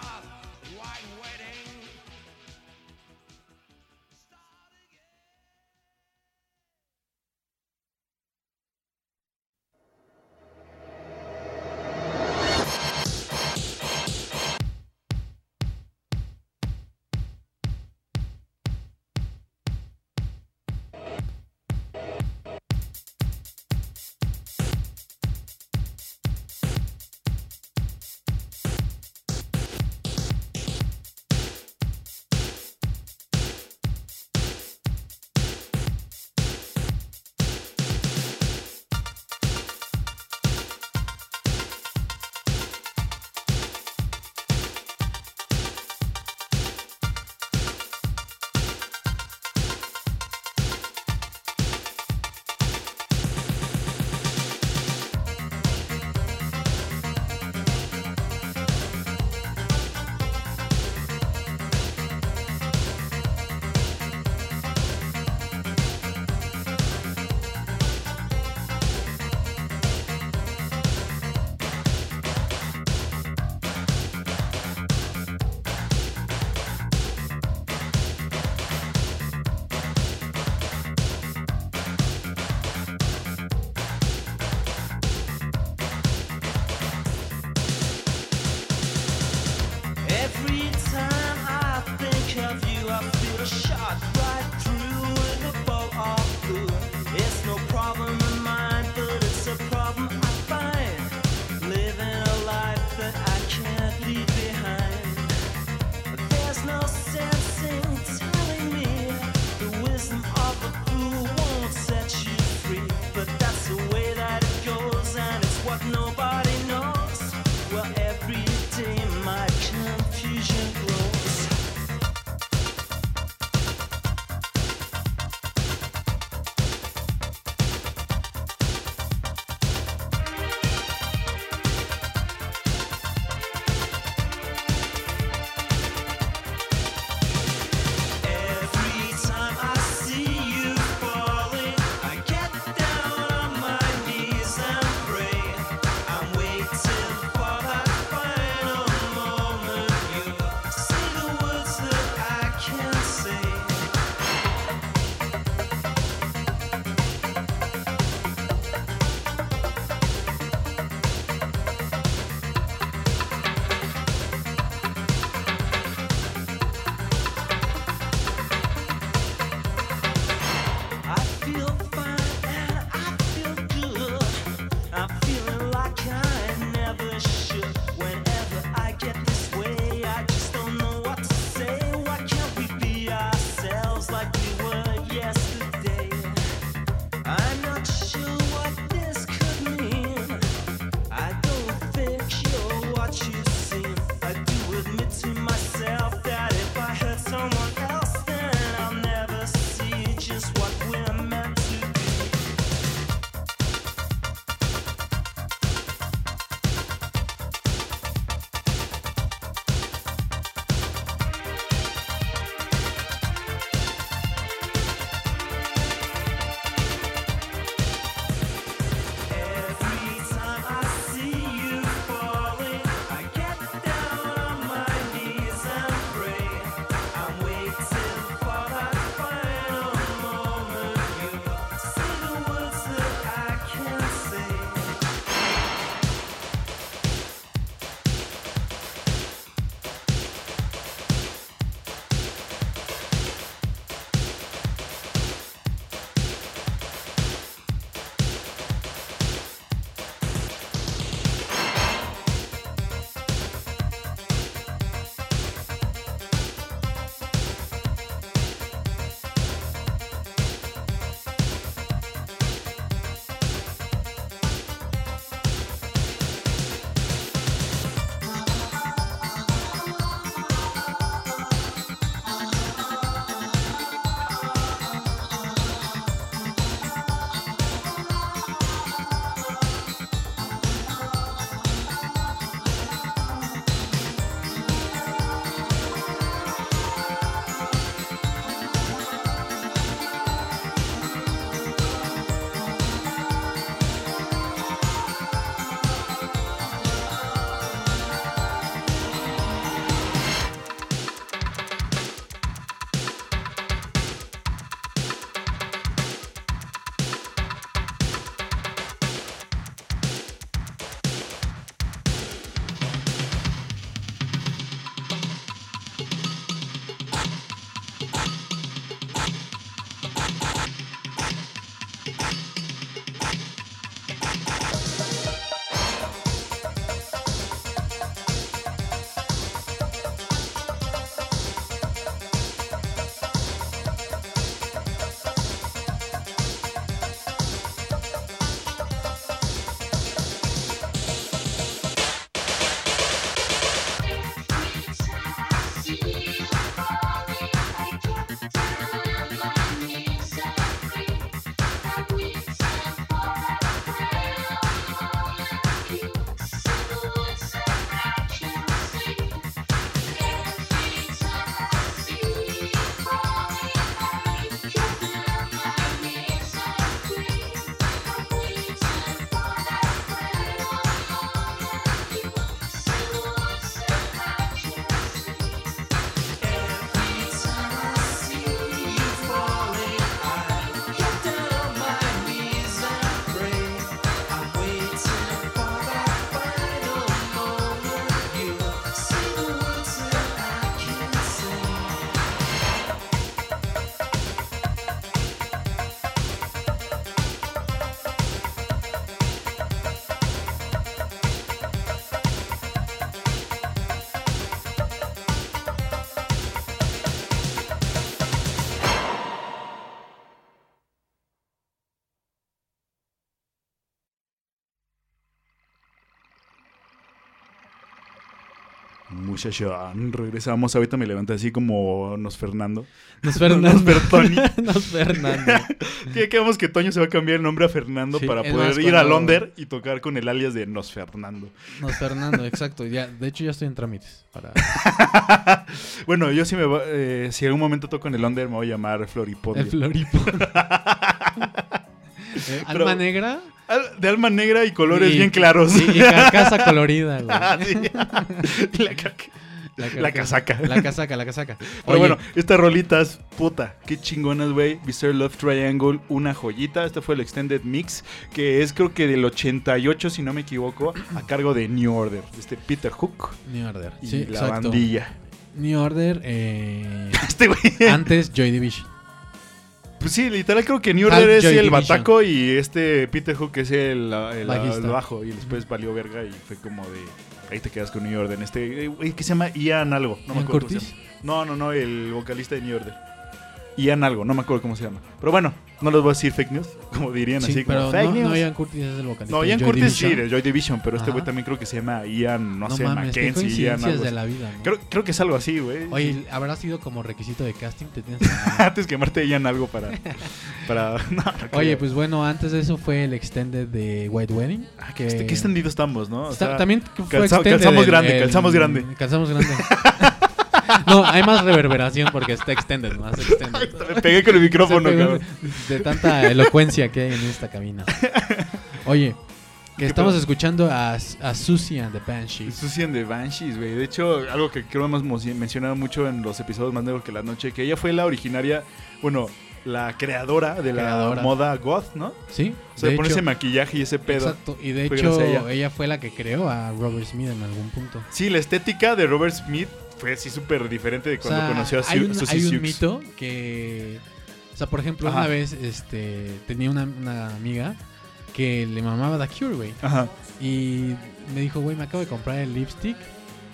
Muchachón, regresamos. Ahorita me levanté así como nos Fernando. Nos Fernando. <laughs> Nos. <laughs> Nos Fernando. <laughs> Que quedamos que Toño se va a cambiar el nombre a Fernando Sí, para poder ir a Londres y tocar con el alias de Nos Fernando. Nos Fernando, exacto. Ya, de hecho, ya estoy en trámites. Para... Bueno, yo sí me va- eh, si en algún momento toco en el Londres me voy a llamar Floripondio. El. Pero- Alma negra Al- de alma negra y colores y- bien claros. Y, y carcasa <laughs> colorida, güey. Ah, sí. La casaca. La casaca, la casaca. Pero Oye, bueno, estas rolitas, puta, qué chingonas, güey. Mr. Love Triangle, una joyita. Este fue el Extended Mix, que es creo que del 88, si no me equivoco, a cargo de New Order, de este Peter Hook New Order. y Sí, la exacto. bandilla. New Order, eh, <laughs> Este güey. antes Joy Division. Pues sí, literal creo que New Order es Joy el Division. bataco y este Peter Hook es el, el- bajo. Y después valió verga y fue como de. Ahí te quedas con New Order. Este, eh, ¿qué se llama? Ian algo. No me acuerdo. Curtis. No, no, no, el vocalista de New Order. Ian algo, no me acuerdo cómo se llama. Pero bueno, no les voy a decir fake news, <laughs> como dirían Sí, así, como pero fake no, news. no, Ian Curtis es el vocalista. No, Ian Joy Curtis sí, Division. de Joy Division, pero este Ajá. güey también creo que se llama Ian, no, No sé, mames, Mackenzie, Ian algo de la vida, ¿no? Creo, creo que es algo así, güey. Oye, ¿habrá sido como requisito de casting? Te tienes que- <laughs> Antes que Marte Ian algo para... <laughs> para Oye, pues bueno, antes de eso fue el extended de White Wedding. Ah, que que... Qué extendidos estamos, ¿no? O sea, también fue calza- extended calzamos grande, el- calzamos grande. Calzamos grande. No, hay más reverberación porque está extended, más extended. Me pegué con el micrófono, cabrón. de, tanta elocuencia que hay en esta cabina. Oye, que ¿Qué estamos escuchando a, a Susie and the Banshees. Susan de Banshees, güey. De hecho, algo que creo hemos mo- mencionado mucho en los episodios más negros que la noche, que ella fue la originaria, bueno, la creadora de la Creadora. moda goth, ¿no? ¿Sí? O sea, de pone hecho- ese maquillaje y ese pedo. Exacto, y de hecho ella. fue la que creó a Robert Smith en algún punto. Sí, la estética de Robert Smith fue así súper diferente de O cuando sea, conoció a hay Su- un, Susie hay un Sioux. mito que... O sea, por ejemplo, Ajá. una vez este, tenía una, una amiga que le mamaba The Cure, güey. Ajá. Y me dijo, güey, me acabo de comprar el lipstick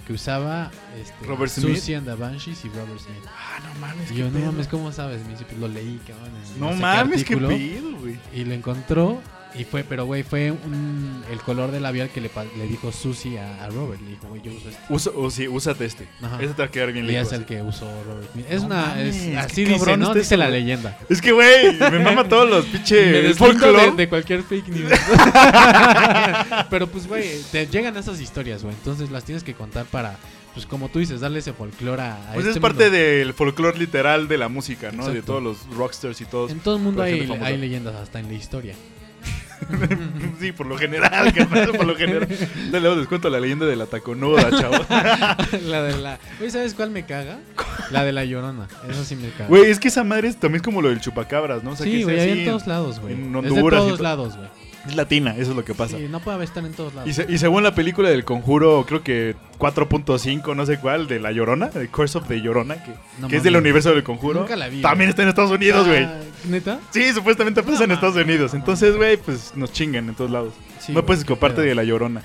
que usaba este, Robert Smith. Susie and the Banshees y Robert Smith. Ah, no mames, Y qué yo, no pedo. mames, ¿cómo sabes? Me dice, pues lo leí, cabrón. No sé qué mames, qué artículo". pedo, güey. Y lo encontró y fue, pero güey, fue un, el color de labial que le, le dijo Susie a, a Robert. Le dijo, güey, yo uso este. Usa, o sí, úsate este. Ajá. Ese te va a quedar bien Y lejos. es el que usó Robert. Es No una. mames, es- así dice, cabrón ¿no? está Dice la leyenda. Es que, güey, me mama todos los <laughs> Me pinches folclore. de, de cualquier fake news. <laughs> Pero pues, güey, te llegan esas historias, güey. Entonces las tienes que contar para, pues como tú dices, darle ese folclore a, Pues este es parte mundo. del folclore literal de la música, ¿no? De Exacto. todos los rockstars y todos. En todo el mundo hay, hay leyendas, hasta en la historia. <laughs> sí, por lo general, <laughs> carnal, por lo general. Dale, luego les cuento la leyenda de la taconuda, chavo. <laughs> la de la. Güey, ¿sabes cuál me caga? La de la llorona. Eso sí me caga. Güey, es que esa madre es también es como lo del chupacabras, ¿no? O sea, que sí, güey, hay en todos lados, güey. en Es de Honduras todos to- lados, güey. Es latina, eso es lo que pasa. Sí, no puede estar en todos lados. Y, se- y según la película del conjuro, creo que 4.5, no sé cuál, de La Llorona, de Curse of the Llorona, que, No que es del universo del conjuro. Nunca la vi, También está en Estados Unidos, güey. Ah, ¿Neta? Sí, supuestamente pasa en Estados Unidos. no Entonces, güey, pues nos chingan en todos lados. Sí, no güey, puedes escaparte de La Llorona.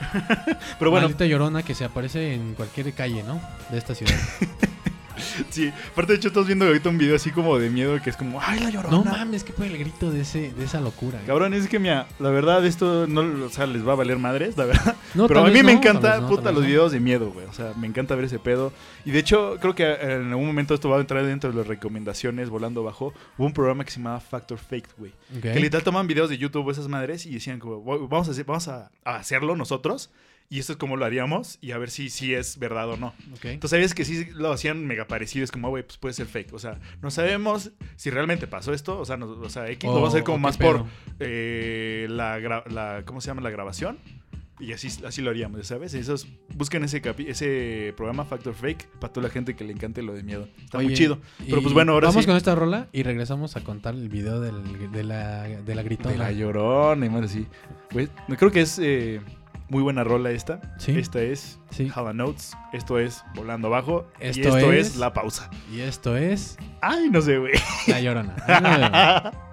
<laughs> Pero bueno, Maldita llorona que se aparece en cualquier calle, ¿no? De esta ciudad. <laughs> <laughs> sí. Aparte, de hecho, estás viendo ahorita un video así como de miedo que es como, ¡ay, La Llorona! no mames, que fue el grito de ese de esa locura. eh. Cabrón, es que, mira, la verdad, esto no, o sea, les va a valer madres, la verdad. <laughs> No, Pero a mí me encanta, no, puta, los videos de miedo, güey. O sea, me encanta ver ese pedo. Y de hecho, creo que en algún momento esto va a entrar dentro de las recomendaciones, volando bajo. Hubo un programa que se llamaba Factor Fake, güey. Ok. Que literal toman videos de YouTube esas madres y decían como, "Wow, vamos a, hacer- vamos a hacerlo nosotros. Y esto es como lo haríamos y a ver si, si es verdad o no. Entonces, sabes que sí lo hacían mega parecido. Es como, güey, pues puede ser fake. O sea, no sabemos si realmente pasó esto. O sea, no- o sea X lo vamos a hacer O- como más por eh, la, ¿Cómo se llama? La grabación. Y así, así lo haríamos, ¿sabes? Esos, busquen ese, capi- ese programa Factor Fake para toda la gente que le encante lo de miedo. Está muy chido. Pero pues bueno, ahora Vamos sí. con esta rola y regresamos a contar el video del- de, la, de la gritona. De la llorona y más así. No creo que es eh, muy buena rola esta. Sí. Esta es Sí. Java Notes. Esto es Volando Abajo. y Esto esto es... es- La Pausa. Y esto es Ay, no sé, güey. La Llorona. Ay, no, <laughs>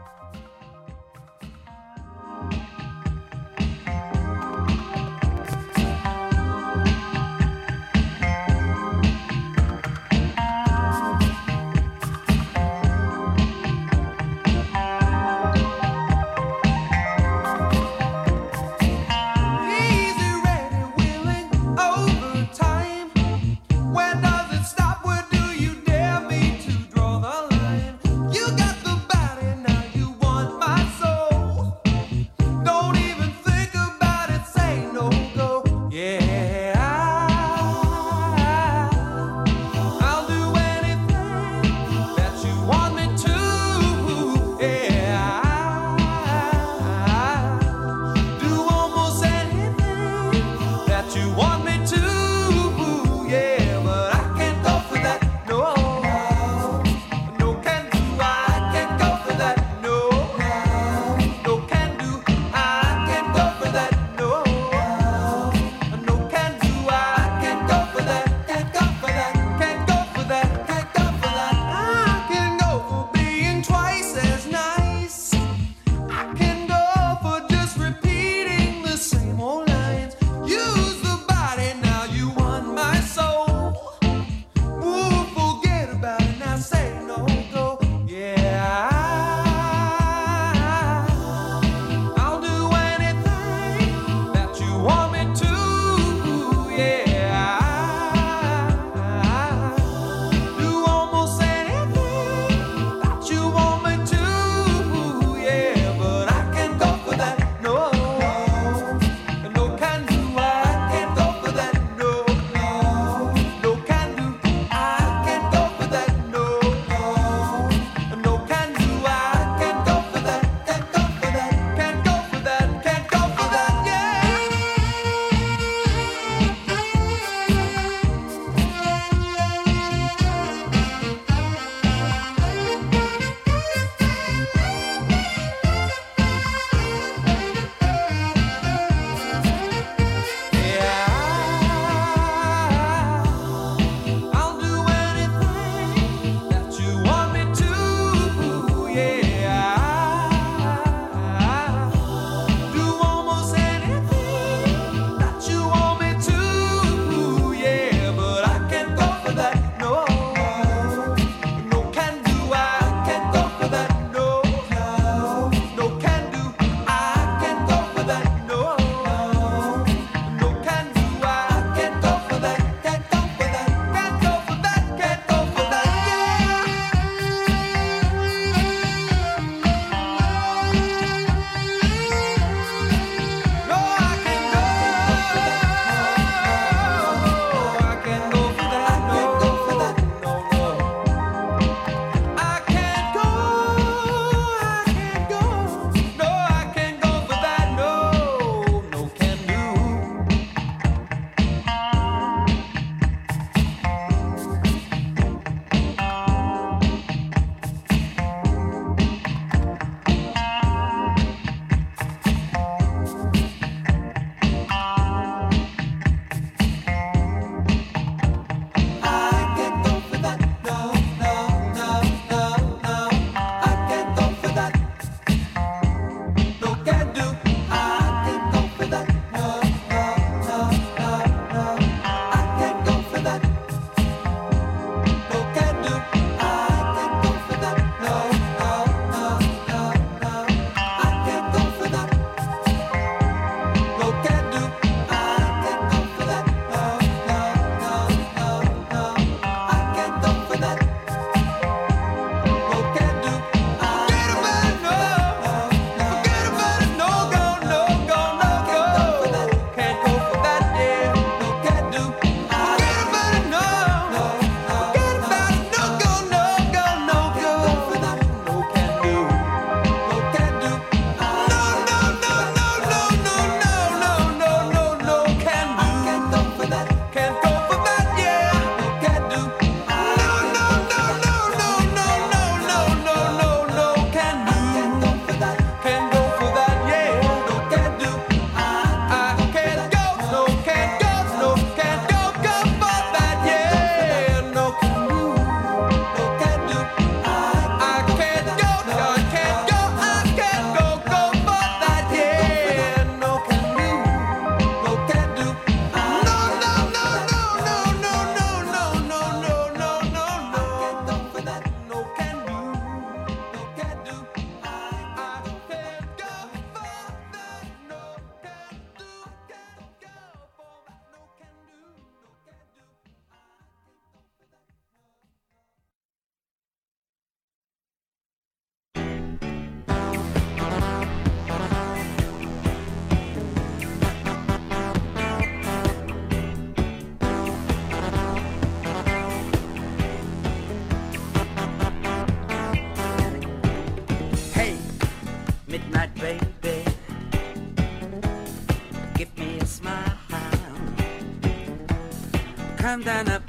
bandana, baby.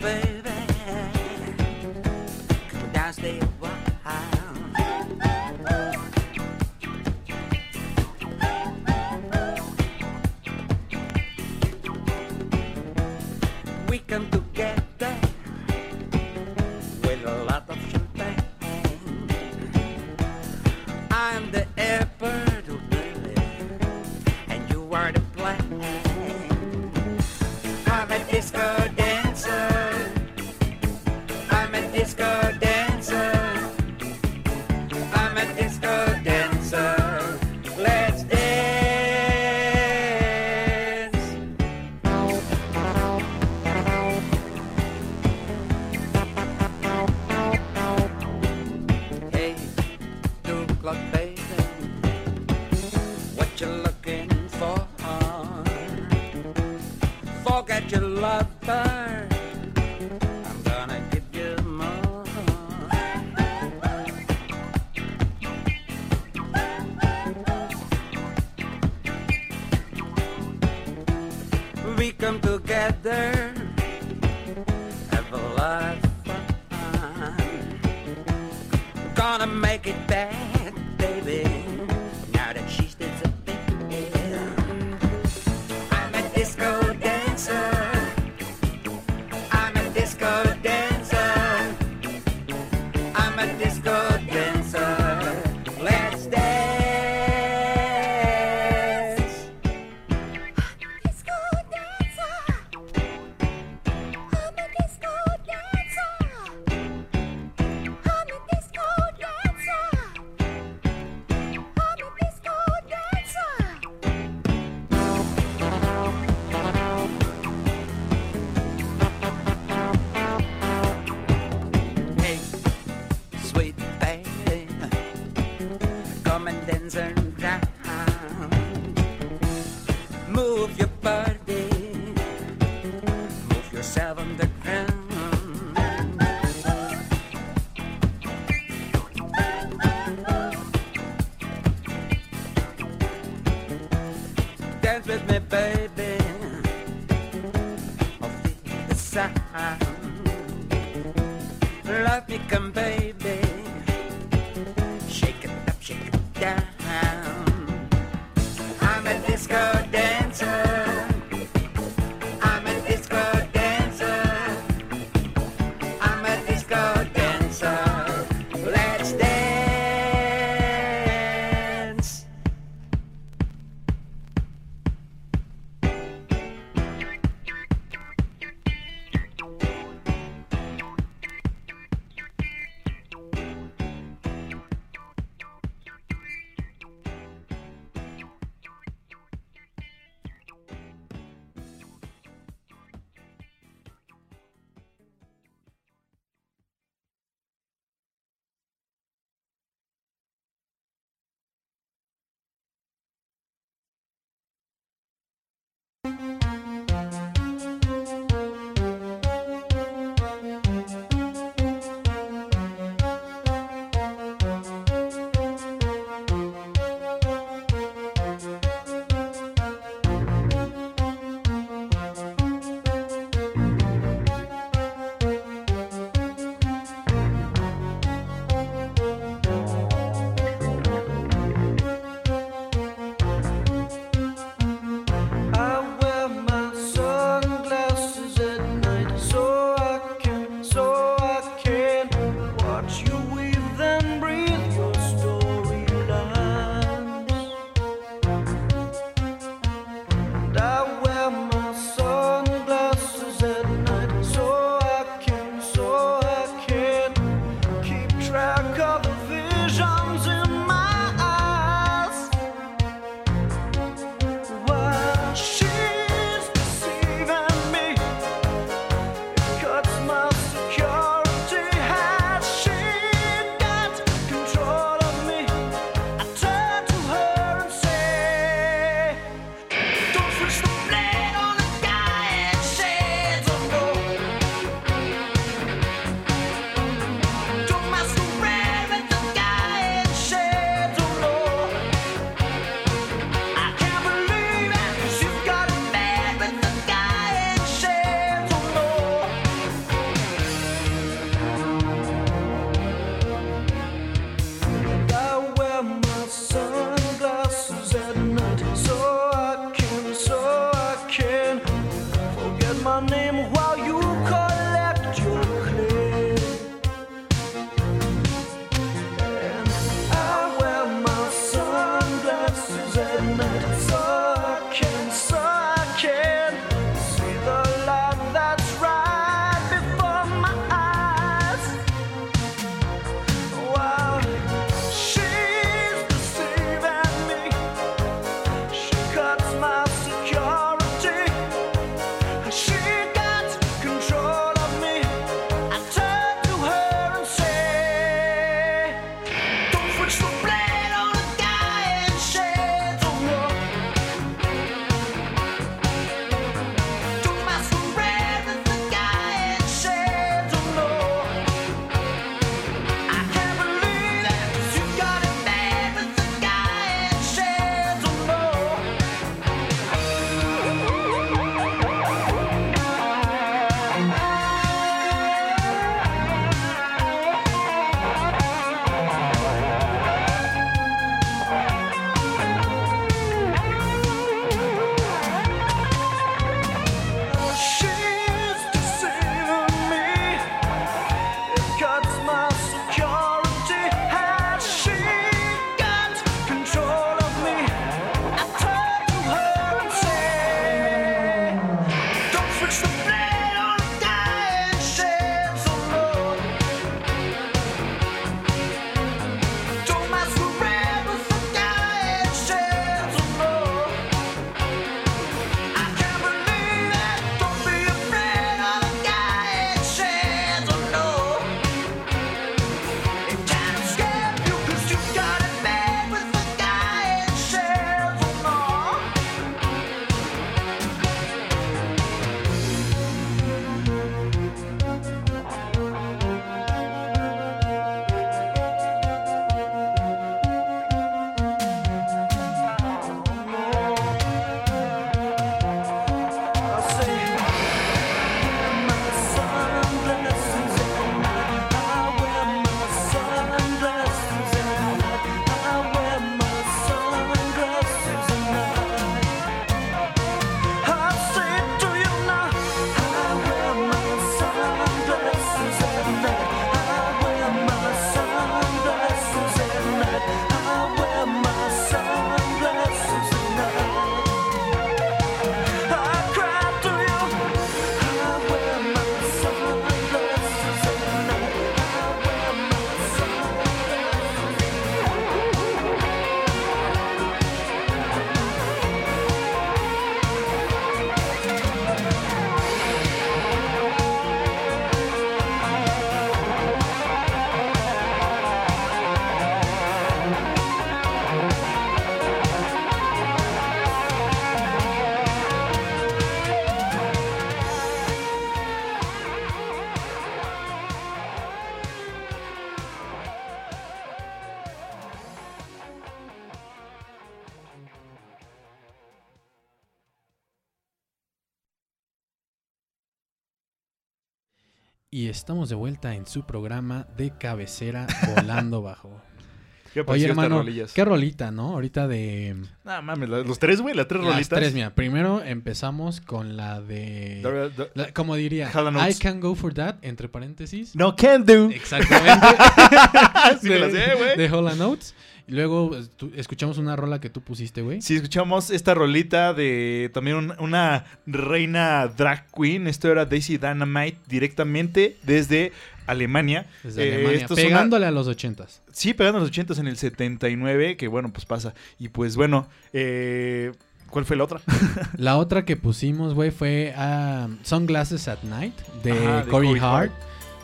Y estamos de vuelta en su programa de cabecera Volando Bajo. <laughs> ¿Qué Oye, hermano, rolillas? qué rolita, ¿no? Ahorita de No mames, los tres, güey, las tres las rolitas. tres, mira. Primero empezamos con la de... Da- da- la- como diría, I can go for that, entre paréntesis. No can do. Exactamente. <laughs> Sí me la sé, güey. De Oates. Y luego escuchamos una rola que tú pusiste, güey. Si escuchamos esta rolita de también un- una reina drag queen, esto era Daisy Dynamite directamente desde Alemania. Desde Eh, Alemania. esto es una- Pegándole a los ochentas. Sí, pegando los 80 en el 79, que bueno, pues pasa. Y pues bueno, eh, ¿cuál fue la otra? <laughs> La otra que pusimos, güey, fue ah, Sunglasses at Night de, Ajá, de Corey Corey Hart. Hart.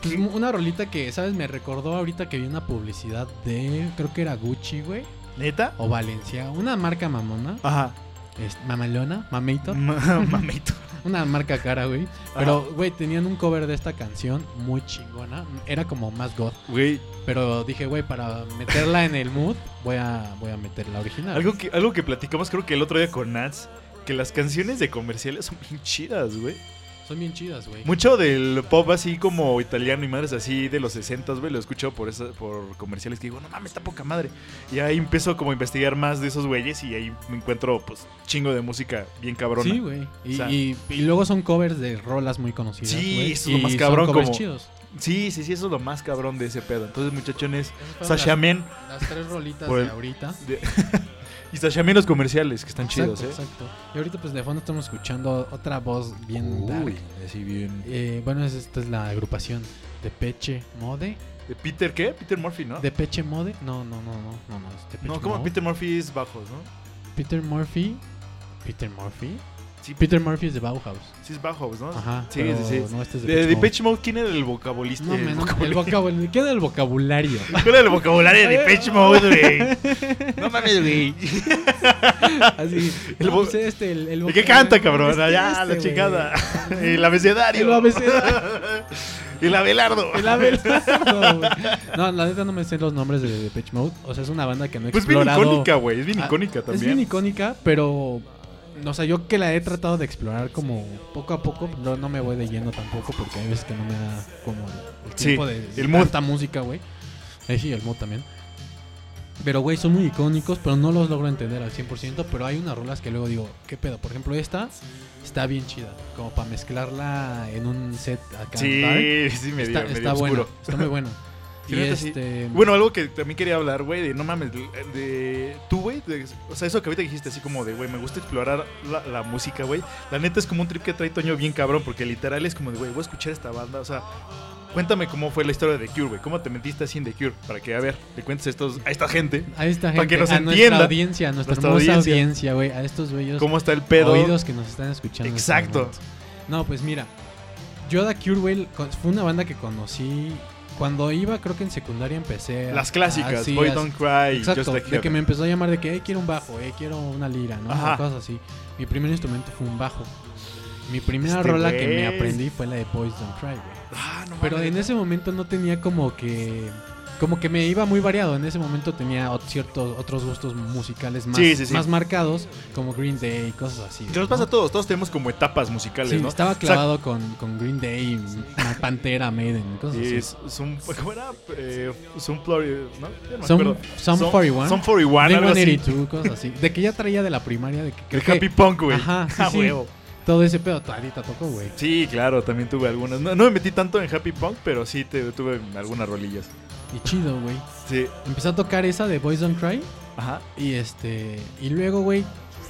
Pues, una rolita que, ¿sabes? Me recordó ahorita que vi una publicidad de, creo que era Gucci, güey, ¿Neta? o Valencia. Una marca mamona, Ajá. es- mamalona, mamito. <laughs> Ma- Mamito. <laughs> Una marca cara, güey. Pero, güey, tenían un cover de esta canción muy chingona. Era como más goth. Güey, Pero dije, güey, para meterla en el mood, voy a, voy a meter la original. algo que, algo que platicamos creo que el otro día con Nats, que las canciones de comerciales son bien chidas, güey. Son bien chidas, güey. Mucho del pop así como italiano y madres así de los 60, güey, lo escucho por esa, por comerciales que digo, no mames, está poca madre. Y ahí empiezo como a investigar más de esos güeyes y ahí me encuentro pues chingo de música bien cabrona. Sí, güey. Y, O sea- y- y luego son covers de rolas muy conocidas. Sí, eso es lo más son cabrón, covers como- chidos. Sí, sí, sí, eso es lo más cabrón de ese pedo. Entonces, muchachones, Esas fueron Sasha Men Las, las tres rolitas de ahorita. de- <laughs> y Men los comerciales que están Exacto, chidos, ¿eh? exacto. Y ahorita, pues de fondo estamos escuchando otra voz bien dark. Uy, así bien. Eh, bueno, es- esta es la agrupación de Peche Mode. ¿De Peter qué? Peter Murphy, ¿no? ¿De Peche Mode? No, no, no, no, no, no, es no, como. Peter Murphy es bajos, ¿no? Peter Murphy. Peter Murphy. Sí, Peter Murphy es de Bauhaus. sí es bajos, ¿no? Ajá. Sí, sí, sí. No, este es De Depeche Mode. Depeche Mode, ¿quién era el vocabulista? No, el vocabulario? vocabulario. ¿Qué era el vocabulario? <laughs> ¿Cuál era el vocabulario de Depeche Mode, güey? No mames, güey. Así. El no, pues este, el, el ¿Y qué canta, cabrón? este, Allá, este, la chingada. El abecedario. El abecedario. <laughs> El Abelardo. El Abelardo, güey. No, la neta no me sé los nombres de Depeche Mode. O sea, es una banda que no he Pues bien explorado. icónica, güey. Es bien Ah, icónica Es también. bien icónica, pero. O sea, yo que la he tratado de explorar como poco a poco, no, no me voy de lleno tampoco porque hay veces que no me da como el tiempo de, de el mood. tanta música, güey. Eh, sí, el mood también. Pero, güey, son muy icónicos, pero no los logro entender al 100%. Pero hay unas rolas que luego digo, ¿qué pedo? Por ejemplo, esta está bien chida. Como para mezclarla en un set acá. Sí, sí, medio, Está, medio está oscuro. bueno, está muy bueno. <laughs> Sí, y neta, sí. este. Bueno, algo que también quería hablar, güey, de no mames, de, de- tú, güey, o sea, eso que ahorita dijiste así como de, güey, me gusta explorar la, la música, güey. La neta es como un trip que trae Toño bien cabrón, porque literal es como de, güey, voy a escuchar esta banda, o sea, cuéntame cómo fue la historia de The Cure, güey, cómo te metiste así en The Cure, para que, a ver, le cuentes a, estos, a esta gente a esta para gente, que nos a entienda. nuestra audiencia, a nuestra, Nuestra hermosa audiencia. güey, a estos bellos cómo está el pedo. oídos que nos están escuchando. este Exacto. No, pues mira, yo The Cure, güey, fue una banda que conocí cuando iba, creo que en secundaria empecé. a- Las clásicas, así, Boy así- Don't Cry, Exacto, Just Like de que me empezó a llamar de que, eh, quiero un bajo, eh, quiero una lira, ¿no? Ajá. Cosas así. Mi primer instrumento fue un bajo. Mi primera Este rola que me aprendí fue la de Boys Don't Cry, güey. Ah, no Pero mames, en ese momento no tenía como que. Como que me iba muy variado. En ese momento tenía ciertos otros gustos musicales más, Sí, sí, sí. más marcados, como Green Day y cosas así. Que nos ¿no? pasa a todos, todos tenemos como etapas musicales, Sí, ¿no? estaba O sea, clavado con, con Green Day, Pantera, Maiden, cosas así. es, un, ¿cómo era? Eh, Flori- ¿no? Some. Some Son- 41, Son 41, algo así. Blink-182, cosas así. De que ya traía de la primaria, de que El que Happy Punk, güey. Ajá, Ah, <laughs> huevo. todo ese pedo todavía tocó, güey. Sí, claro, también tuve algunas. No, no me metí tanto en Happy Punk, pero sí te, tuve algunas rolillas. Y chido, güey. Sí. Empecé a tocar esa de Boys Don't Cry. Ajá. Y este. Y luego, güey,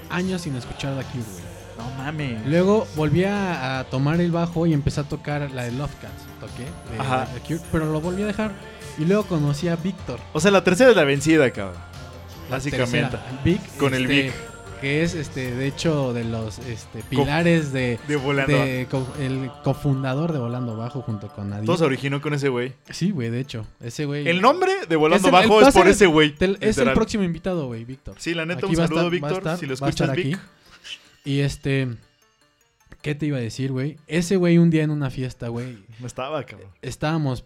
años sin escuchar The Cure, güey. No mames. Luego volví a, a tomar el bajo y empecé a tocar la de Love Cats. Toqué de, Ajá. The Cure, pero lo volví a dejar. Y luego conocí a Víctor. O sea, la tercera es la vencida, cabrón. la Básicamente. tercera, Vic, Con el este, Vic. Que es, este, de hecho, de los este, pilares de, De volando. de co- el cofundador de Volando Bajo junto con Nadie. Todo se originó con ese güey. Sí, güey, de hecho. Ese güey. El nombre de Volando Es el- Bajo el- es por ese güey. Es el próximo invitado, güey, Víctor. Sí, la neta, Aquí un saludo, Víctor. si lo escuchas, Vic. Y este. ¿Qué te iba a decir, güey? Ese güey un día en una fiesta, güey. No estaba, cabrón. Estábamos.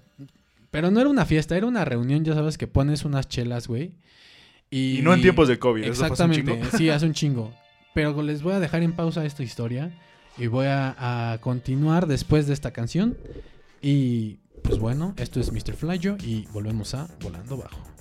Pero no era una fiesta, era una reunión, ya sabes, que pones unas chelas, güey. Y, Y no en tiempos de COVID. eso Exactamente, sí, <laughs> hace un chingo. Pero les voy a dejar en pausa esta historia y voy a, a continuar después de esta canción Y pues bueno, esto es Mr. Flyo y volvemos a Volando Bajo.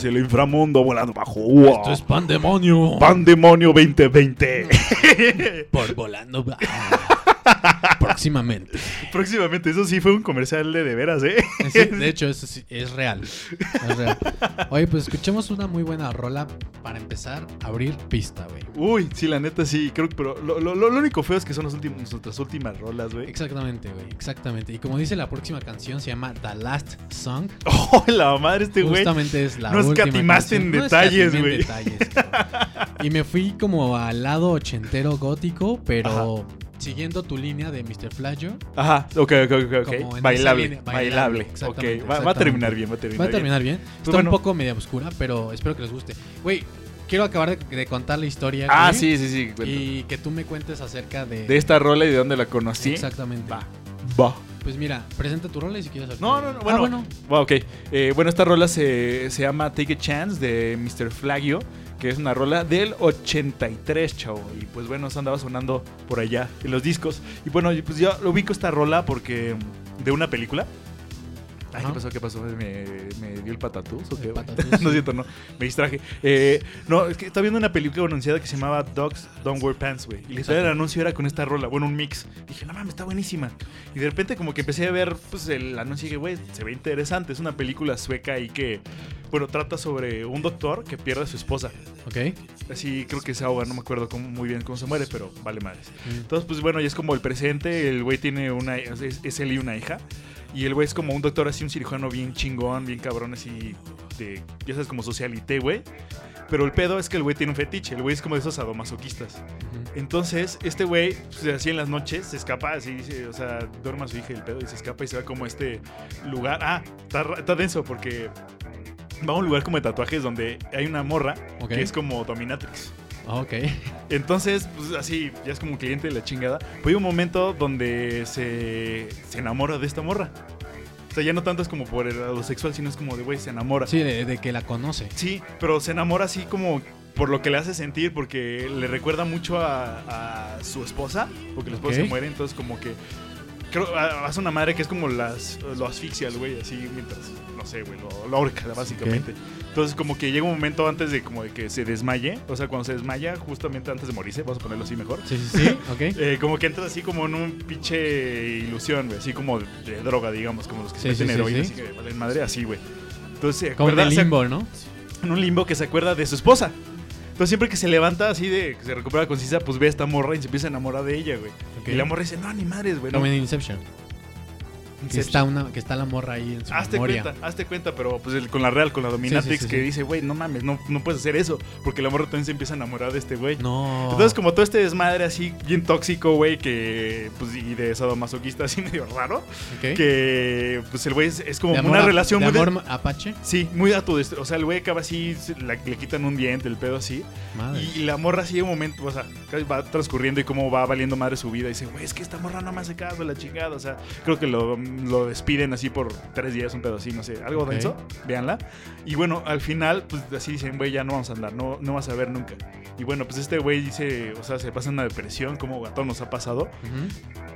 Es el inframundo volando bajo. Wow. Esto es pandemonio. Pandemonio 2020. <laughs> Por volando. bajo. Próximamente. Próximamente, eso sí fue un comercial de de veras, ¿eh? Sí, <laughs> de hecho, eso sí, es real. Es real. Oye, pues escuchemos una muy buena rola para empezar a abrir pista, güey. Uy, sí, la neta sí, creo que, pero lo, lo- lo único feo es que son las últimas, nuestras últimas rolas, güey. Exactamente, güey. Exactamente. Y como dice la próxima canción, se llama The Last Song. <laughs> Oh, la madre, este güey. Justamente es la no última escatimaste canción. en No detalles, en güey. detalles, cabrón. y me fui como al lado ochentero gótico, pero siguiendo tu línea de Mr. Flayo. Ajá, ok, ok, ok, ok. Como en Bailable, línea, bailable. bailable, Ok, exactamente, va, va a terminar bien, va a terminar Va a terminar bien. Está bueno. un poco media oscura, pero espero que les guste. Güey, quiero acabar de, de contar la historia. Ah, güey, sí, sí, sí. Y que tú me cuentes acerca de... De esta rola y de dónde la conocí. Exactamente. Va. Va. Pues mira, presenta tu rola y si quieres... ahorita- No, no, no, Ah, bueno. bueno. Bueno, ok. Eh, bueno, esta rola se, se llama Take a Chance de Mr. Flagio, que es una rola del 83, chavo. Y pues bueno, eso andaba sonando por allá en los discos. Y bueno, pues yo lo ubico esta rola porque de una película. Ay. ¿qué pasó? ¿Qué pasó? ¿Me, me dio el patatús o qué? <laughs> patatús, no es cierto, no. Me distraje. Eh, no, es que estaba viendo una película anunciada que se llamaba Dogs Don't Wear Pants, güey. Y literal el Exacto. anuncio era con esta rola, bueno, un mix. Dije, no mames, está buenísima. Y de repente como que empecé a ver pues el anuncio y dije, güey, se ve interesante. Es una película sueca ahí que, bueno, trata sobre un doctor que pierde a su esposa. Ok. Así creo que se ahoga, no me acuerdo cómo- muy bien cómo se muere, pero vale madres. Mm. Entonces, pues bueno, ya es como el presente, el güey tiene una, es, es él y una hija. Y el güey es como un doctor así, un cirujano bien chingón, bien cabrón, así de, ya sabes, como socialité, güey. Pero el pedo es que el güey tiene un fetiche, el güey es como de esos sadomasoquistas. Entonces, este güey, pues, así en las noches, se escapa, así dice, o sea, duerma a su hija y el pedo y se escapa y se va como a este lugar. Ah, está, denso porque va a un lugar como de tatuajes donde hay una morra que es como dominatrix. Ah, Ok. <laughs> Entonces, pues así, ya es como cliente de la chingada. Pero hay un momento donde se, se enamora de esta morra. O sea, ya no tanto es como por el- lo sexual, sino es como de, güey, se enamora. Sí, de, de que la conoce. Sí, pero se enamora así como por lo que le hace sentir, porque le recuerda mucho a, a su esposa, porque la esposa se muere, entonces como que creo, ah, hace una madre que es como las, lo asfixia al güey, así mientras, no sé, güey, lo, lo ahorca básicamente. Entonces como que llega un momento antes de como de que se desmaye, o sea, cuando se desmaya, justamente antes de morirse, vamos a ponerlo así mejor. Sí, sí, sí. <laughs> Ok. Eh, como que entra así como en un pinche ilusión, güey, así como de, de droga, digamos, como los que se Sí, meten sí, heroína, sí. así que valen madre, así, güey. Entonces Como en el limbo, ¿no? en un limbo que se acuerda de su esposa. Entonces siempre que se levanta así de que se recupera la conciencia, pues ve a esta morra y se empieza a enamorar de ella, güey. Ok. Y la morra dice, no, ni madres, güey. Como No. en Inception. Que está, una, que está la morra ahí en su Hazte memoria. cuenta, hazte cuenta, pero pues el- con la real, con la dominatrix, sí, sí, que dice, güey, no mames, no, no puedes hacer eso, porque la morra también se empieza a enamorar de este güey. No. Entonces, como todo este desmadre así, bien tóxico, güey, que, pues, y de sadomasoquista <laughs> así medio raro, Ok. que, pues, el güey es, es como De una a- relación de muy... de- amor apache. Sí, muy a tu dest- O sea, el güey acaba así, la- le quitan un diente, el pedo así. Madre. Y la morra así de un momento, o sea, va transcurriendo y cómo va valiendo madre su vida. Y dice, güey, es que esta morra no me hace caso, la chingada. O sea, creo que lo, lo despiden así por tres días, un pedo así, no sé, algo Ok. denso. Véanla. Y bueno, al final, pues así dicen, güey, ya no vamos a andar, no, no vas a ver nunca. Y bueno, pues este güey dice, o sea, se pasa una depresión, como a todos nos ha pasado.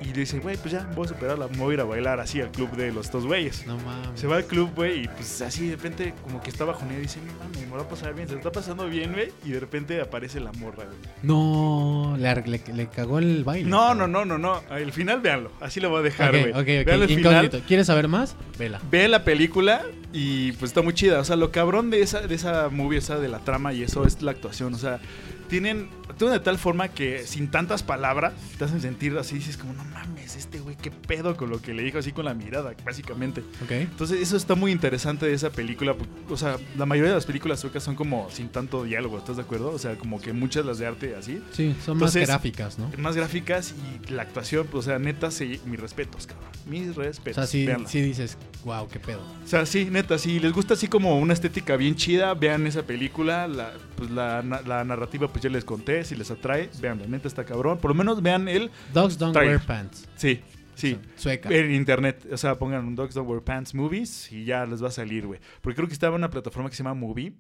Y dice, güey, pues ya, voy a superarla, me voy a ir a bailar así al club de los dos güeyes. No mames. Se va al club, güey, y pues así de repente como que está bajoneado dice, no mames, me va a pasar bien, se está pasando bien, güey. Y de repente aparece la morra, güey. No, le, le, le cagó el baile. No, no, no, no, no. Al final véanlo. Así lo voy a dejar, güey. ok, ok. Véanlo al final. ¿Quieres saber más? Vela. Ve la película y pues está muy chida. O sea, lo cabrón de esa, de esa movie, esa de la trama y eso es la actuación. O sea, tienen, de tal forma que sin tantas palabras te hacen sentir así. Dices como, no mames, este güey, qué pedo con lo que le dijo así con la mirada, básicamente. Ok. Entonces, eso está muy interesante de esa película. O sea, la mayoría de las películas suecas son como sin tanto diálogo, ¿estás de acuerdo? O sea, como que muchas las de arte así. Sí, son más gráficas, ¿no? Más gráficas y la actuación, pues, o sea, neta, sí, mis respetos, cabrón. Mis O respetos. sea, sí, sí dices, wow, qué pedo. O sea, sí, neta, si les gusta así como una estética bien chida, vean esa película. La, pues la, la narrativa, pues ya les conté. Si les atrae, vean, la neta está cabrón. Por lo menos vean el. Dogs don't Trailer. wear pants. Sí, sí. Sueca. En internet, o sea, pongan un Dogs Don't Wear Pants Movies y ya les va a salir, güey. Porque creo que estaba en una plataforma que se llama Movie,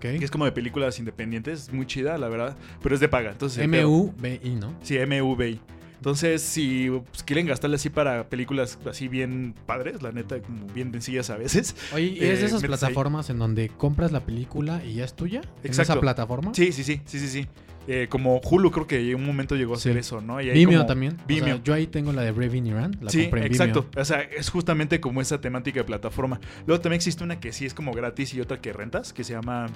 que es como de películas independientes, muy chida, la verdad, pero es de paga. Entonces, M-U-B-I, ¿no? Sí, MVI. Entonces, si pues, quieren gastarle así para películas así bien padres, la neta, como bien sencillas a veces. Oye, ¿y Eh, ¿es de esas metes ahí. plataformas en donde compras la película y ya es tuya? ¿En Exacto. esa plataforma? Sí, sí, sí, sí, sí, sí. Eh, como Hulu creo que en un momento llegó a hacer Sí. eso, ¿no? Y Vimeo como- también. O sea, Vimeo. yo ahí tengo la de Brave in Iran. La sí, compré en exacto. Vimeo. O sea, es justamente como esa temática de plataforma. Luego también existe una que sí es como gratis y otra que rentas, que se llama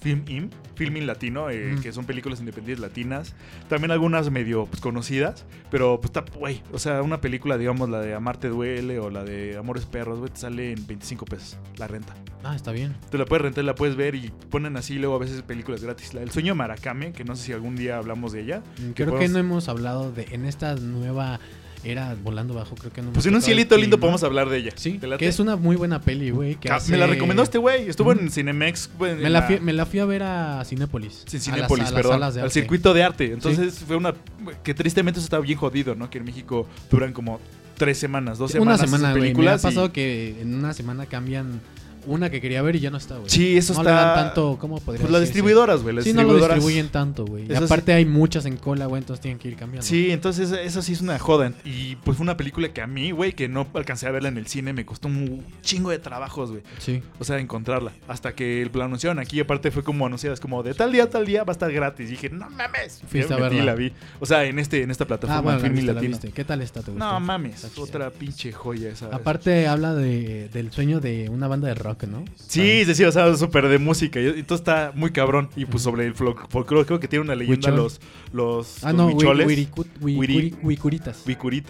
Film In, Film In Latino, eh, Mm. que son películas independientes latinas. También algunas medio pues, conocidas, pero pues está, güey, o sea, una película, digamos, la de Amarte Duele o la de Amores Perros, güey, te sale en 25 pesos la renta. Ah, está bien. Te la puedes rentar, la puedes ver y ponen así luego a veces películas gratis. La del sueño de Maracame, que no sé si algún día hablamos de ella. Creo que podemos- no hemos hablado de en esta nueva era volando bajo, creo que no. Pues en un cielito lindo podemos hablar de ella. Sí, que es una muy buena peli, güey. que Ca- hace- Me la recomendó este güey. Estuvo Ujú. en Cinemex. güey, Me en la, fui, me la fui a ver a Cinépolis. Sí, A las- Cinépolis, a las perdón. salas de Al arte. circuito de arte. Entonces fue una. Que tristemente eso está bien jodido, ¿no? Que en México duran como tres semanas, dos Una semanas. esas semana, güey. Me ha películas y- pasado que en una semana cambian una que quería ver y ya no está, güey. Sí, eso no está. le dan tanto, ¿cómo podría Pues las decirse? distribuidoras, güey. Las Sí, no lo distribuidoras. distribuyen tanto, güey. Y sí. aparte hay muchas en cola, güey, entonces tienen que ir cambiando. Sí, entonces eso sí es una joda. Y pues fue una película que a mí, güey, que no alcancé a verla en el cine, me costó un chingo de trabajos, güey. Sí. O sea, encontrarla. Hasta que lo anunciaron aquí, aparte fue como anunciadas, como de tal día, tal día va a estar gratis. Y dije, no mames. Fuiste Ya a verla. la vi. O sea, en este, en esta plataforma, Ah, bueno, la viste, la viste. ¿Qué tal está? ¿Te gustó? No mames, otra pinche joya esa. Aparte habla de, del sueño de una banda de rock, ¿no? Sí, sí, sí, o sea, súper de música. Y, y todo está muy cabrón. Y pues sobre el fol- folclore, creo que tiene una leyenda Huichol. los, los, Ah, los no, huicholes.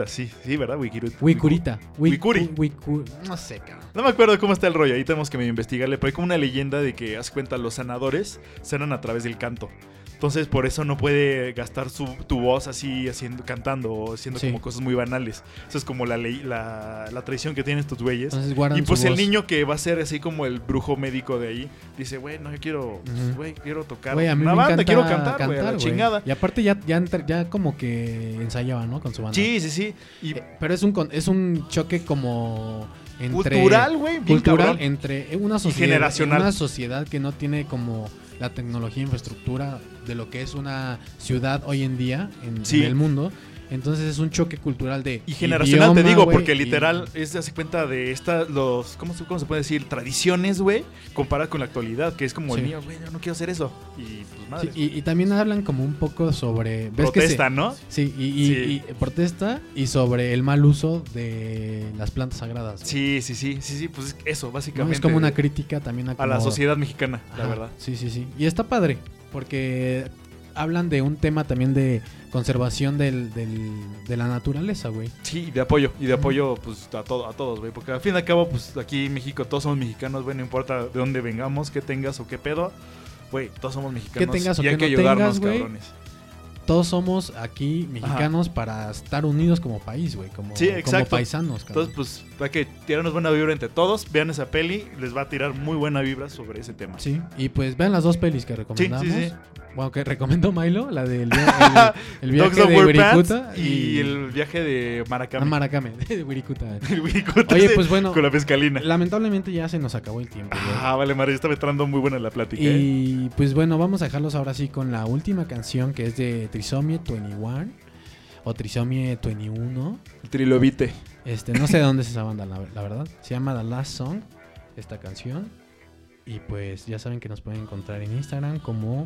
sí, sí, ¿verdad? Wicurita. Wi- Wicuri. wicu- No sé, cabrón. No me acuerdo cómo está el rollo, ahí tenemos que medio investigarle, pero hay como una leyenda de que, haz cuenta, los sanadores sanan a través del canto. Entonces, por eso no puede gastar su, tu voz así, haciendo, cantando o haciendo Sí. como cosas muy banales. Eso es como la ley, la, la tradición que tienen estos güeyes. Y pues el voz. niño que va a ser así como el brujo médico de ahí, dice, güey, no, yo quiero, quiero tocar Güey, a mí una me banda, quiero cantar, güey, la chingada. Y aparte ya, ya, como que ensayaba, ¿no? Con su banda. Sí, sí, sí. Y Eh, Pero es un, es un choque como entre... cultural, güey, cultural cabrón. entre una sociedad, generacional. una sociedad que no tiene como la tecnología e infraestructura de lo que es una ciudad hoy en día en, Sí. en el mundo Entonces es un choque cultural de. Y generacional te digo, porque y- literal es darse cuenta de estas, los, ¿cómo se, cómo se puede decir? Tradiciones, güey, comparadas con la actualidad, que es como el mío, güey, yo no quiero hacer eso. Y pues Sí, madre. y, y también hablan como un poco sobre. ¿ves que se- Protesta, ¿no? Sí, y, y- Sí. y protesta y sobre el mal uso de las plantas sagradas. Sí, sí, sí, sí, sí, pues es eso, ¿no? básicamente. Es como una crítica también a, a la sociedad mexicana, la verdad. Sí, sí, sí. Y está padre, porque hablan de un tema también de conservación del, del- de la naturaleza, güey. Sí, de apoyo, y de apoyo pues a, todo, a todos, güey, porque al fin y al cabo pues aquí en México todos somos mexicanos, güey, no importa de dónde vengamos, qué tengas o qué pedo, güey, todos somos mexicanos. tengas o y hay que no ayudarnos, tengas, cabrones. Todos somos aquí mexicanos para estar unidos como país, güey, como, Sí, como paisanos, cabrón. Entonces, pues, hay que tirarnos buena vibra entre todos, vean esa peli, les va a tirar muy buena vibra sobre ese tema. Sí, y pues vean las dos pelis que recomendamos. sí, sí. Bueno, que recomendó Milo, la del via- el, <laughs> el Dogs viaje de Wirikuta y el viaje de Maracame. Ah, Maracame, <laughs> de Wirikuta. <laughs> Oye, pues bueno, Con la pescalina. lamentablemente ya se nos acabó el tiempo. Ah, vale, María, estaba entrando muy buena la plática. ¿eh? Y pues bueno, vamos a dejarlos ahora sí con la última canción que es de Trisomie 21 o Trisomie 21. El trilobite. Este, no sé de dónde es esa banda, la, la verdad. Se llama The Last Song, esta canción. Y pues ya saben que nos pueden encontrar en Instagram como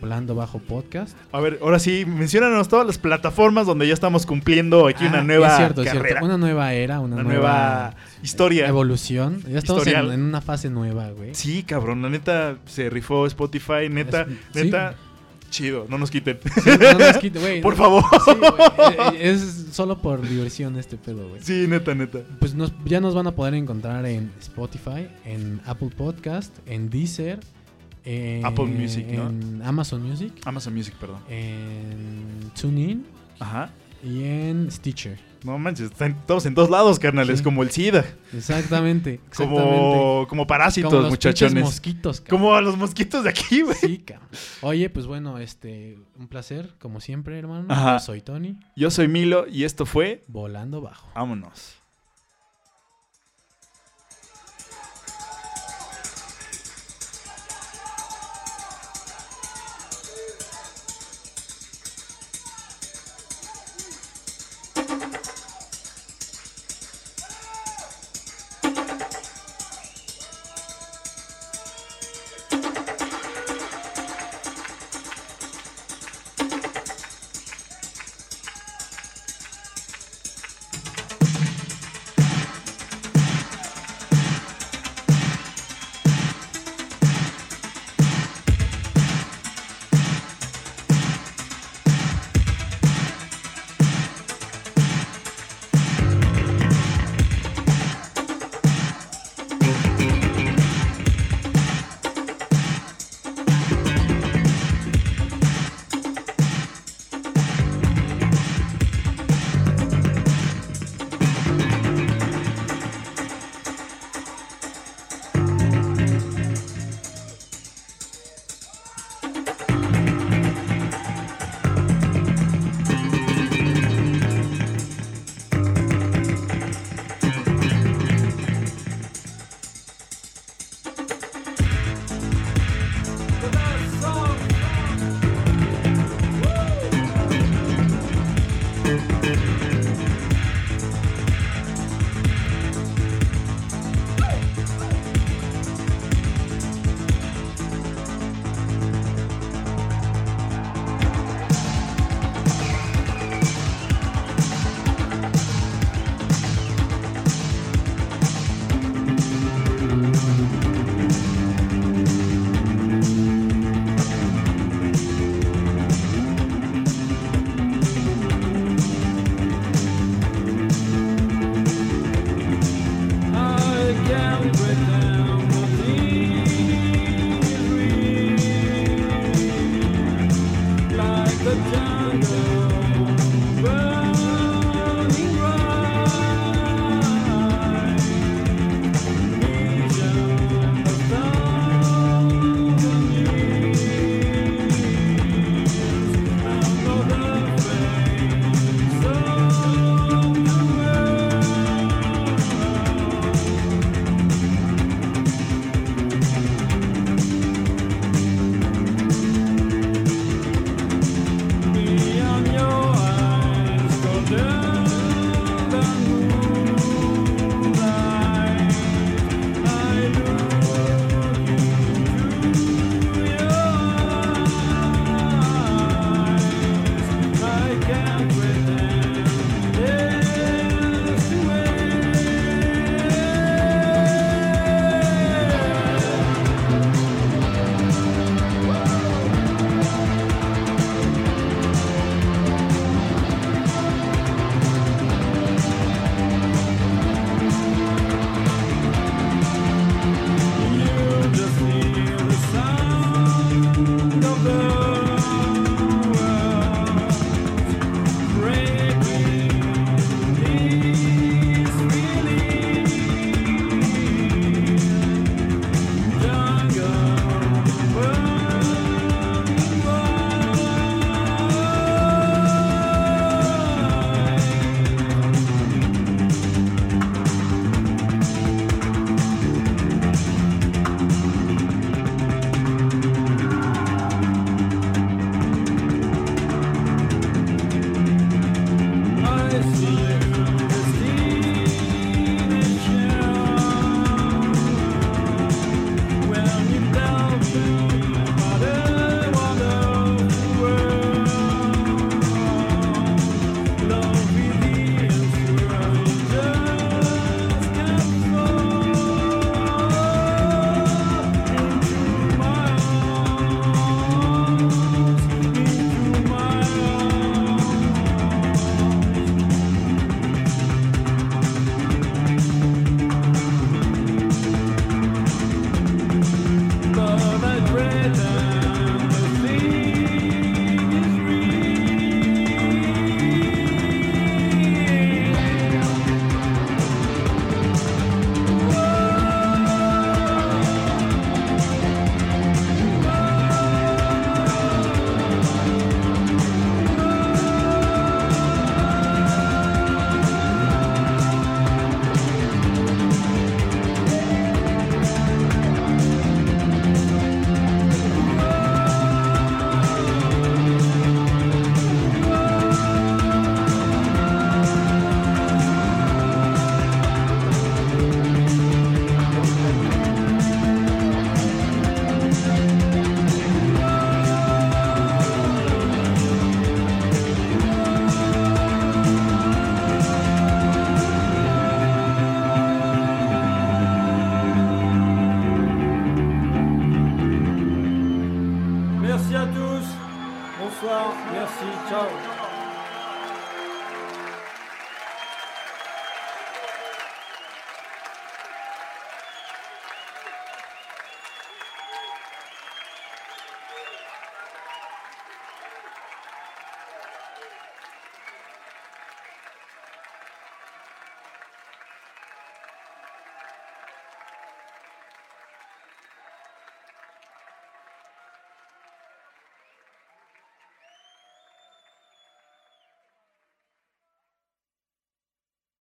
Volando Bajo Podcast. A ver, ahora sí, menciónanos todas las plataformas donde ya estamos cumpliendo aquí Ah, una nueva es cierto, es carrera. cierto. Una nueva era, una, una nueva, nueva historia. evolución. Ya estamos en, una fase nueva, güey. Sí, cabrón, la neta se rifó Spotify, neta, Es- neta, chido, no nos quiten. Sí, no nos <laughs> quite, güey. Por favor. Sí, eh, Es solo por diversión este pedo, güey. Sí, neta, neta. Pues nos- ya nos van a poder encontrar en Spotify, en Apple Podcast, en Deezer, en, Apple Music, Amazon Music, Amazon Music, perdón. en TuneIn Ajá. y en Stitcher. No manches, están todos en dos lados, carnal, es Sí. como el SIDA, Exactamente, <laughs> exactamente. como, como parásitos, Como los muchachones. mosquitos, cabrón. Como a los mosquitos de aquí, güey. Sí, cabrón. Oye, pues bueno, este, un placer, como siempre, hermano. Ajá. Yo soy Tony, Yo soy Milo y esto fue volando bajo. Vámonos.